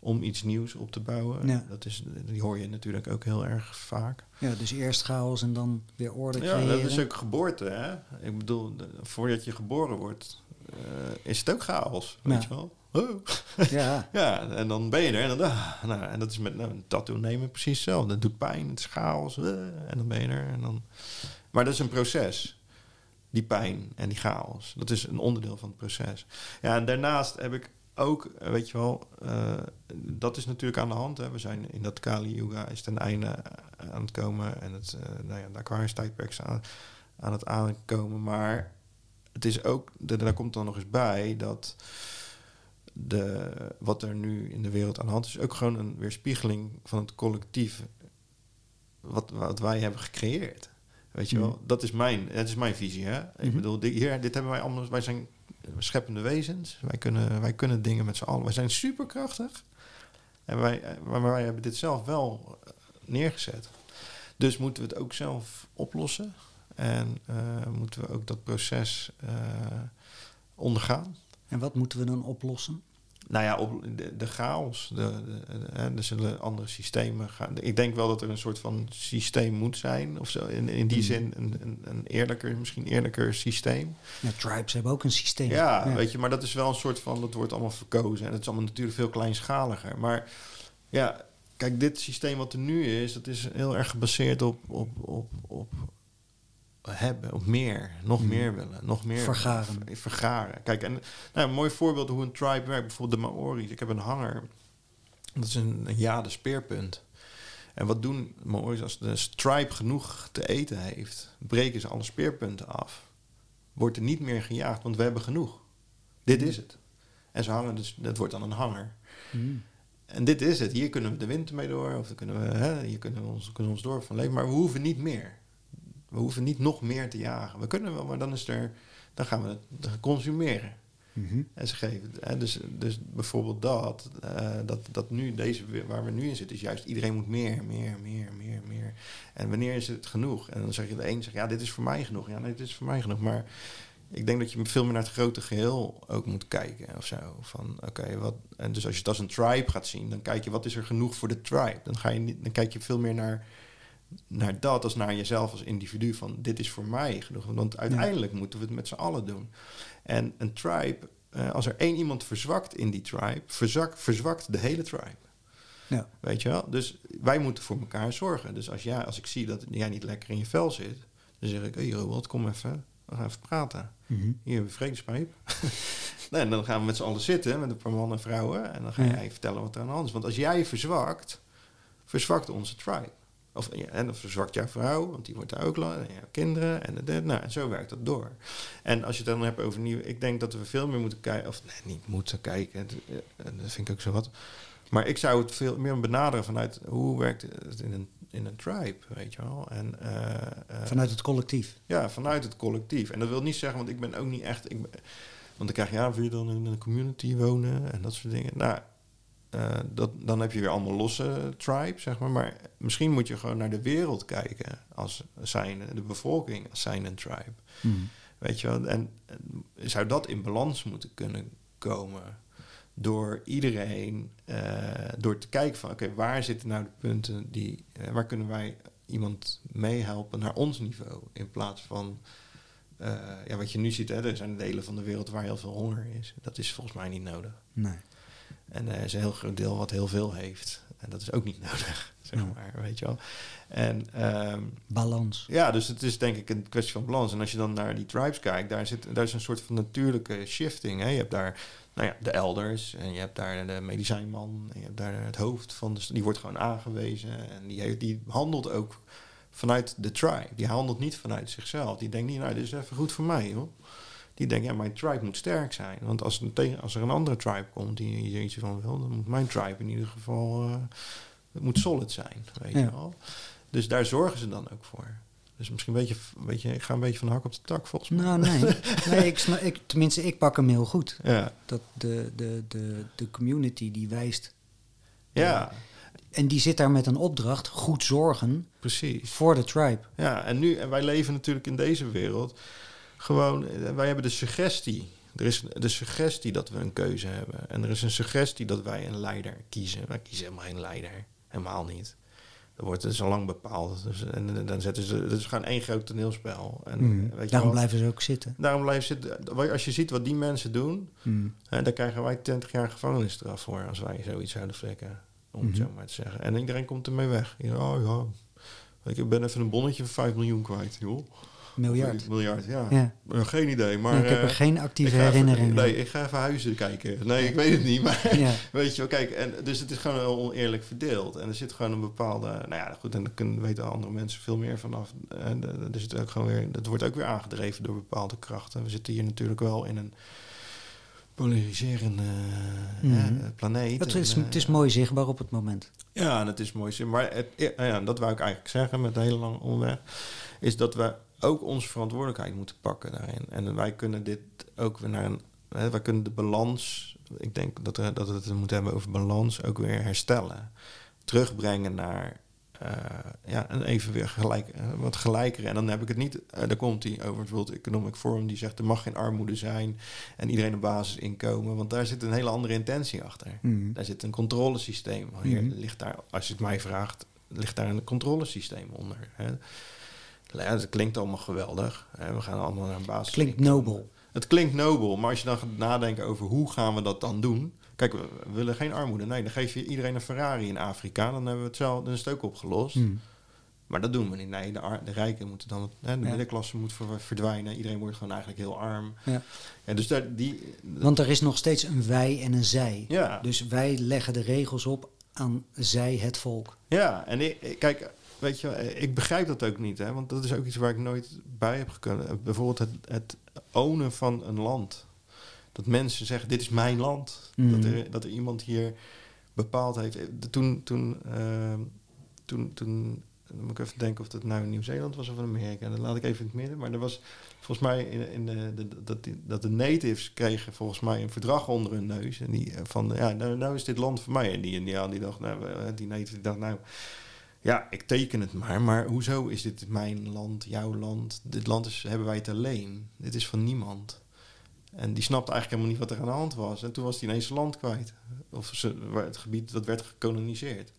om iets nieuws op te bouwen. Ja. Dat is, die hoor je natuurlijk ook heel erg vaak. Ja, dus eerst chaos en dan weer orde Ja, creëren. dat is ook geboorte. Hè? Ik bedoel, de- voordat je geboren wordt, eh, is het ook chaos. Weet Ja. je wel? Oh. Ja, Ja, en dan ben je er en dan, ah, nou, en dat is met nou, een tattoo nemen precies zo. Dat doet pijn, het is chaos, eh, en dan ben je er. En dan... Maar dat is een proces. Die pijn en die chaos. Dat is een onderdeel van het proces. Ja, en daarnaast heb ik ook, eh, weet je wel, eh, dat is natuurlijk aan de hand. Hè. We zijn in dat Kali Yuga is ten einde aan het komen. En het, nou ja, de Aquarius tijdperk is aan, aan het aankomen. Maar het is ook, da- daar komt dan nog eens bij dat de, wat er nu in de wereld aan de hand is, ook gewoon een weerspiegeling van het collectief wat, wat wij hebben gecreëerd. Weet je wel, Mhm. dat is mijn, dat is mijn visie. Hè? Ik Mhm. bedoel, dit, hier, dit hebben wij allemaal, wij zijn scheppende wezens. Wij kunnen, wij kunnen dingen met z'n allen. Wij zijn superkrachtig. En wij, maar wij hebben dit zelf wel neergezet. Dus moeten we het ook zelf oplossen. En eh, moeten we ook dat proces eh, ondergaan. en wat moeten we dan oplossen? Nou ja, op de, de chaos. De, de, er zullen andere systemen gaan. Ik denk wel dat er een soort van systeem moet zijn. Of zo. In, in die Mhm. zin een, een, een eerlijker, misschien eerlijker systeem. Ja, tribes hebben ook een systeem. Ja, weet je, maar dat is wel een soort van, dat wordt allemaal verkozen. En het is allemaal natuurlijk veel kleinschaliger. Maar ja, kijk, dit systeem wat er nu is, dat is heel erg gebaseerd op, op, op, op hebben, op meer, nog Mm. meer willen, nog meer Vergaren. ver- vergaren. Kijk, en nou, een mooi voorbeeld hoe een tribe werkt, bijvoorbeeld de Maori's. Ik heb een hanger, dat is een, een jade speerpunt. En wat doen Maori's als de tribe genoeg te eten heeft, breken ze alle speerpunten af. Wordt er niet meer gejaagd, want we hebben genoeg. Dit is het. En ze hangen dus, dat wordt dan een hanger. Mm. En dit is het. Hier kunnen we de winter mee door, of dan kunnen we, hè, hier kunnen we ons, kunnen we ons door van leven. Maar we hoeven niet meer. We hoeven niet nog meer te jagen. We kunnen wel, maar dan, is er, dan gaan we het consumeren. Mhm. En ze geven, hè, dus, dus bijvoorbeeld dat, uh, dat, dat nu, deze waar we nu in zitten, is juist iedereen moet meer, meer, meer, meer, meer. En wanneer is het genoeg? En dan zeg je de een, zegt, ja, dit is voor mij genoeg. Ja, nee, dit is voor mij genoeg. Maar ik denk dat je veel meer naar het grote geheel ook moet kijken of zo. Van oké, wat. En dus als je het als een tribe gaat zien, dan kijk je wat is er genoeg voor de tribe. Dan, ga je niet, dan kijk je veel meer naar, naar dat als naar jezelf als individu. Van dit is voor mij genoeg. Want uiteindelijk moeten we het met z'n allen doen. En een tribe, uh, als er één iemand verzwakt in die tribe, verzak, verzwakt de hele tribe. Ja. Weet je wel? Dus wij moeten voor elkaar zorgen. Dus als, jij, als ik zie dat jij niet lekker in je vel zit, dan zeg ik: hey, Robert, kom even. We gaan even praten. Mm -hmm. Hier hebben we vredespijp. nee, en dan gaan we met z'n allen zitten, met een paar mannen en vrouwen. En dan ga jij vertellen wat er aan de hand is. Want als jij verzwakt, verzwakt onze tribe. Of, en dan verzwakt jouw vrouw, want die wordt daar ook lang. En jouw kinderen. En, de, nou, en zo werkt dat door. En als je het dan hebt over nieuw... Ik denk dat we veel meer moeten kijken... Of nee, niet moeten kijken. Dat vind ik ook zo wat. Maar ik zou het veel meer benaderen vanuit... Hoe werkt het in een in een tribe, weet je wel. En, eh, eh, vanuit het collectief? Ja, vanuit het collectief. En dat wil niet zeggen, want ik ben ook niet echt... Ik ben, want dan krijg je, ja, wil je dan in een community wonen en dat soort dingen. Nou, dat, dan heb je weer allemaal losse tribes, zeg maar. Maar misschien moet je gewoon naar de wereld kijken als zijn, de bevolking als zijn een tribe. Hmm. Weet je wel, en, en, zou dat in balans moeten kunnen komen? door iedereen, uh, door te kijken van oké, waar zitten nou de punten die, uh, waar kunnen wij iemand meehelpen naar ons niveau in plaats van uh, ja, wat je nu ziet, hè, er zijn delen van de wereld waar heel veel honger is. Dat is volgens mij niet nodig. Nee. En er is een heel groot deel wat heel veel heeft. En dat is ook niet nodig, zeg maar, weet je wel. En, um, balans. Ja, dus het is denk ik een kwestie van balans. En als je dan naar die tribes kijkt, daar, zit, daar is een soort van natuurlijke shifting. Hè. Je hebt daar nou ja, de elders en je hebt daar de medicijnman en je hebt daar het hoofd van, de, die wordt gewoon aangewezen en die, heeft, die handelt ook vanuit de tribe. Die handelt niet vanuit zichzelf. Die denkt niet, nou, dit is even goed voor mij, hoor. Die denkt, ja, mijn tribe moet sterk zijn. Want als, een als er een andere tribe komt die iets van wil, dan moet mijn tribe in ieder geval uh, het moet solid zijn, weet je wel. Dus daar zorgen ze dan ook voor. Dus misschien een beetje, weet je, ik ga een beetje van de hak op de tak volgens mij. Nou, nee. nee ik, ik, tenminste, ik pak hem heel goed. Ja. Dat de, de, de, de community die wijst. Ja. En die zit daar met een opdracht, goed zorgen. Precies. Voor de tribe. Ja, en nu, en wij leven natuurlijk in deze wereld. Gewoon, eh, wij hebben de suggestie. Er is de suggestie dat we een keuze hebben. En er is een suggestie dat wij een leider kiezen. Wij kiezen helemaal geen leider. Helemaal niet. Dat wordt dus al lang bepaald. Dus, en, dan zetten ze, het is gewoon één groot toneelspel. En, mm. weet je daarom blijven ze ook zitten. Daarom blijven zitten. Als je ziet wat die mensen doen, mm. hè, dan krijgen wij 20 jaar gevangenisstraf voor als wij zoiets zouden flikken. Om het mhm. zo maar te zeggen. En iedereen komt ermee weg. oh ja, ik ben even een bonnetje van 5 miljoen kwijt, joh. Miljard. Miljard, ja. ja. Geen idee. Maar, ik heb er eh, geen actieve herinneringen. Nee, ik ga even huizen kijken. Nee, ik weet het niet. Maar ja. weet je wel, kijk. En, dus het is gewoon oneerlijk verdeeld. En er zit gewoon een bepaalde... Nou ja, goed, en daar kunnen, weten andere mensen veel meer vanaf. En er zit ook gewoon weer, dat wordt ook weer aangedreven door bepaalde krachten. We zitten hier natuurlijk wel in een polariserende mm planeet. Het is, het is mooi zichtbaar op het moment. Ja, en het is mooi zichtbaar. Maar het, ja, dat wou ik eigenlijk zeggen met een hele lange omweg. Is dat we ook onze verantwoordelijkheid moeten pakken daarin. En wij kunnen dit ook weer naar een. Hè, wij kunnen de balans. Ik denk dat, we, dat we het moeten hebben over balans ook weer herstellen. Terugbrengen naar uh, ja, een even weer gelijk, uh, wat gelijker. En dan heb ik het niet, uh, daar komt hij over het World Economic Forum, die zegt er mag geen armoede zijn en iedereen een basisinkomen, want daar zit een hele andere intentie achter. Mm. Daar zit een controlesysteem. Hier mm. ligt daar, als je het mij vraagt, ligt daar een controlesysteem onder. Hè. Ja, het klinkt allemaal geweldig. We gaan allemaal naar een basis. Klinkt nobel. Het klinkt nobel, maar als je dan gaat nadenken over hoe gaan we dat dan doen. Kijk, we willen geen armoede. Nee, dan geef je iedereen een Ferrari in Afrika. Dan hebben we het zelf, het ook opgelost. Hmm. Maar dat doen we niet. Nee, de, de rijken moeten dan, hè, de middenklasse moet verdwijnen. Iedereen wordt gewoon eigenlijk heel arm. Ja. ja dus daar, die, Want er is nog steeds een wij en een zij. Ja. Dus wij leggen de regels op aan zij, het volk. Ja, en ik, kijk, weet je, ik begrijp dat ook niet, hè, want dat is ook iets waar ik nooit bij heb kunnen. Bijvoorbeeld het, het ownen van een land. Dat mensen zeggen, dit is mijn land. Dat, mm. er, dat er iemand hier bepaald heeft. Toen, toen, uh, toen, toen dan moet ik even denken of dat nou in Nieuw-Zeeland was of in Amerika. Dat laat ik even in het midden. Maar er was volgens mij in, in de, de, dat, die, dat de natives kregen volgens mij een verdrag onder hun neus. En die van, ja, nou, nou is dit land voor mij. En die Indiaan die dacht, nou, die native die dacht, nou, ja, ik teken het maar. Maar hoezo is dit mijn land, jouw land? Dit land is, hebben wij het alleen. Dit is van niemand. En die snapte eigenlijk helemaal niet wat er aan de hand was. En toen was hij ineens zijn land kwijt. Of het gebied dat werd gekoloniseerd.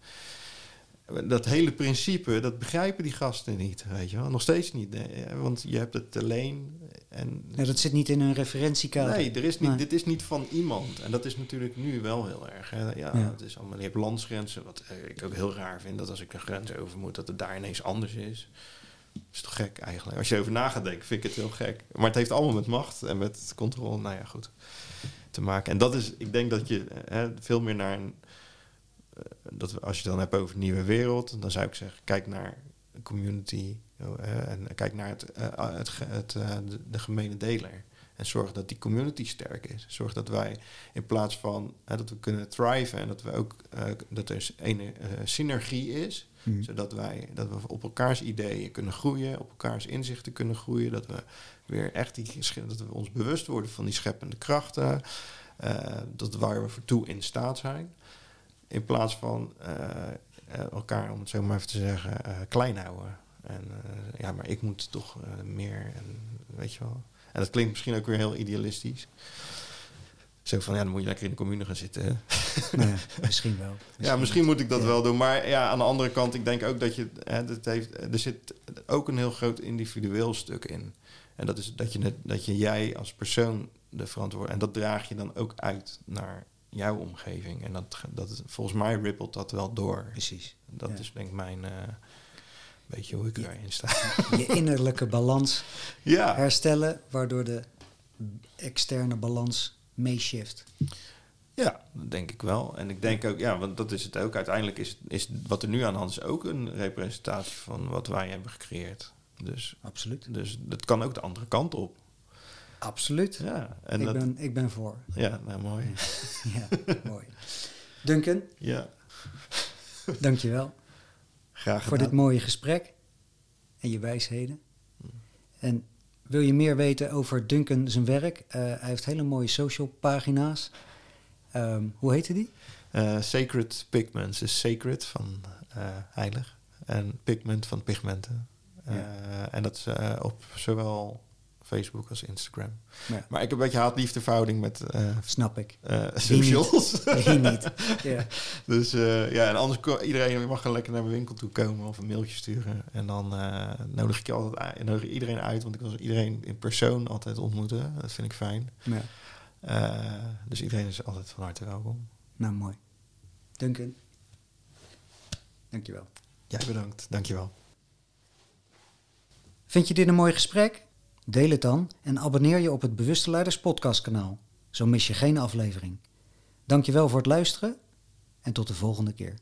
Dat hele principe, dat begrijpen die gasten niet, weet je wel. Nog steeds niet. Want je hebt het alleen. En ja, dat zit niet in een referentiekader. Nee, er is niet, dit is niet van iemand. En dat is natuurlijk nu wel heel erg. Hè. Ja, Het is allemaal, je hebt landsgrenzen, wat ik ook heel raar vind. Dat als ik een grens over moet, dat het daar ineens anders is. Dat is toch gek eigenlijk. Als je over na gaat denken, vind ik het heel gek. Maar het heeft allemaal met macht en met controle, nou ja, goed, te maken. En dat is, ik denk dat je hè, veel meer naar een... Uh, dat als je het dan hebt over een nieuwe wereld, dan zou ik zeggen, kijk naar community uh, en kijk naar het, uh, het, het de, de gemene deler. En zorg dat die community sterk is. Zorg dat wij in plaats van dat we kunnen thriven en dat we ook dat er een synergie is Hmm. Zodat wij dat we op elkaars ideeën kunnen groeien, op elkaars inzichten kunnen groeien. Dat we weer echt die dat we ons bewust worden van die scheppende krachten. Uh, dat waar we voor toe in staat zijn. In plaats van uh, elkaar, om het zo maar even te zeggen, klein houden. En ja, maar ik moet toch meer. En, weet je wel. En dat klinkt misschien ook weer heel idealistisch. Zo van, ja, dan moet je lekker in de commune gaan zitten. Hè? Misschien wel. ja, misschien moet ik dat wel doen. Maar ja, aan de andere kant, ik denk ook dat je... Hè, dat heeft, er zit ook een heel groot individueel stuk in. En dat is dat je, net, dat je jij als persoon de verantwoording... En dat draag je dan ook uit naar jouw omgeving. En dat, dat, volgens mij rippelt dat wel door. Precies. Dat is denk ik mijn... Uh, beetje hoe ik erin sta. Je innerlijke balans ja. herstellen, waardoor de externe balans meeshift. Ja, dat denk ik wel. En ik denk ook, ja, want dat is het ook. Uiteindelijk is, is wat er nu aan de hand is ook een representatie van wat wij hebben gecreëerd. Dus, Absoluut. Dus dat kan ook de andere kant op. Absoluut. Ja, en ik, dat, ben, ik ben voor. Ja, nou mooi. ja, mooi. Duncan? Ja. Dankjewel. Graag Voor dit mooie gesprek en je wijsheden. En wil je meer weten over Duncan zijn werk? Uh, hij heeft hele mooie social pagina's. Um, hoe heette die? Uh, Sacred Pigments is sacred van uh, heilig en pigment van pigmenten. Ja. En dat is op zowel Facebook als Instagram. Ja. Maar ik heb een beetje haat-liefde met... Uh, Snap ik. Uh, socials. Niet. niet. Ja. Dus uh, ja, en anders iedereen mag gewoon lekker naar mijn winkel toe komen of een mailtje sturen. En dan nodig ik je altijd nodig iedereen uit, want ik wil iedereen in persoon altijd ontmoeten. Dat vind ik fijn. Ja. dus iedereen is altijd van harte welkom. Nou, mooi. Duncan. Dankjewel. Jij bedankt. Dankjewel. Vind je dit een mooi gesprek? Deel het dan en abonneer je op het Bewuste Leiders podcastkanaal. Zo mis je geen aflevering. Dankjewel voor het luisteren en tot de volgende keer.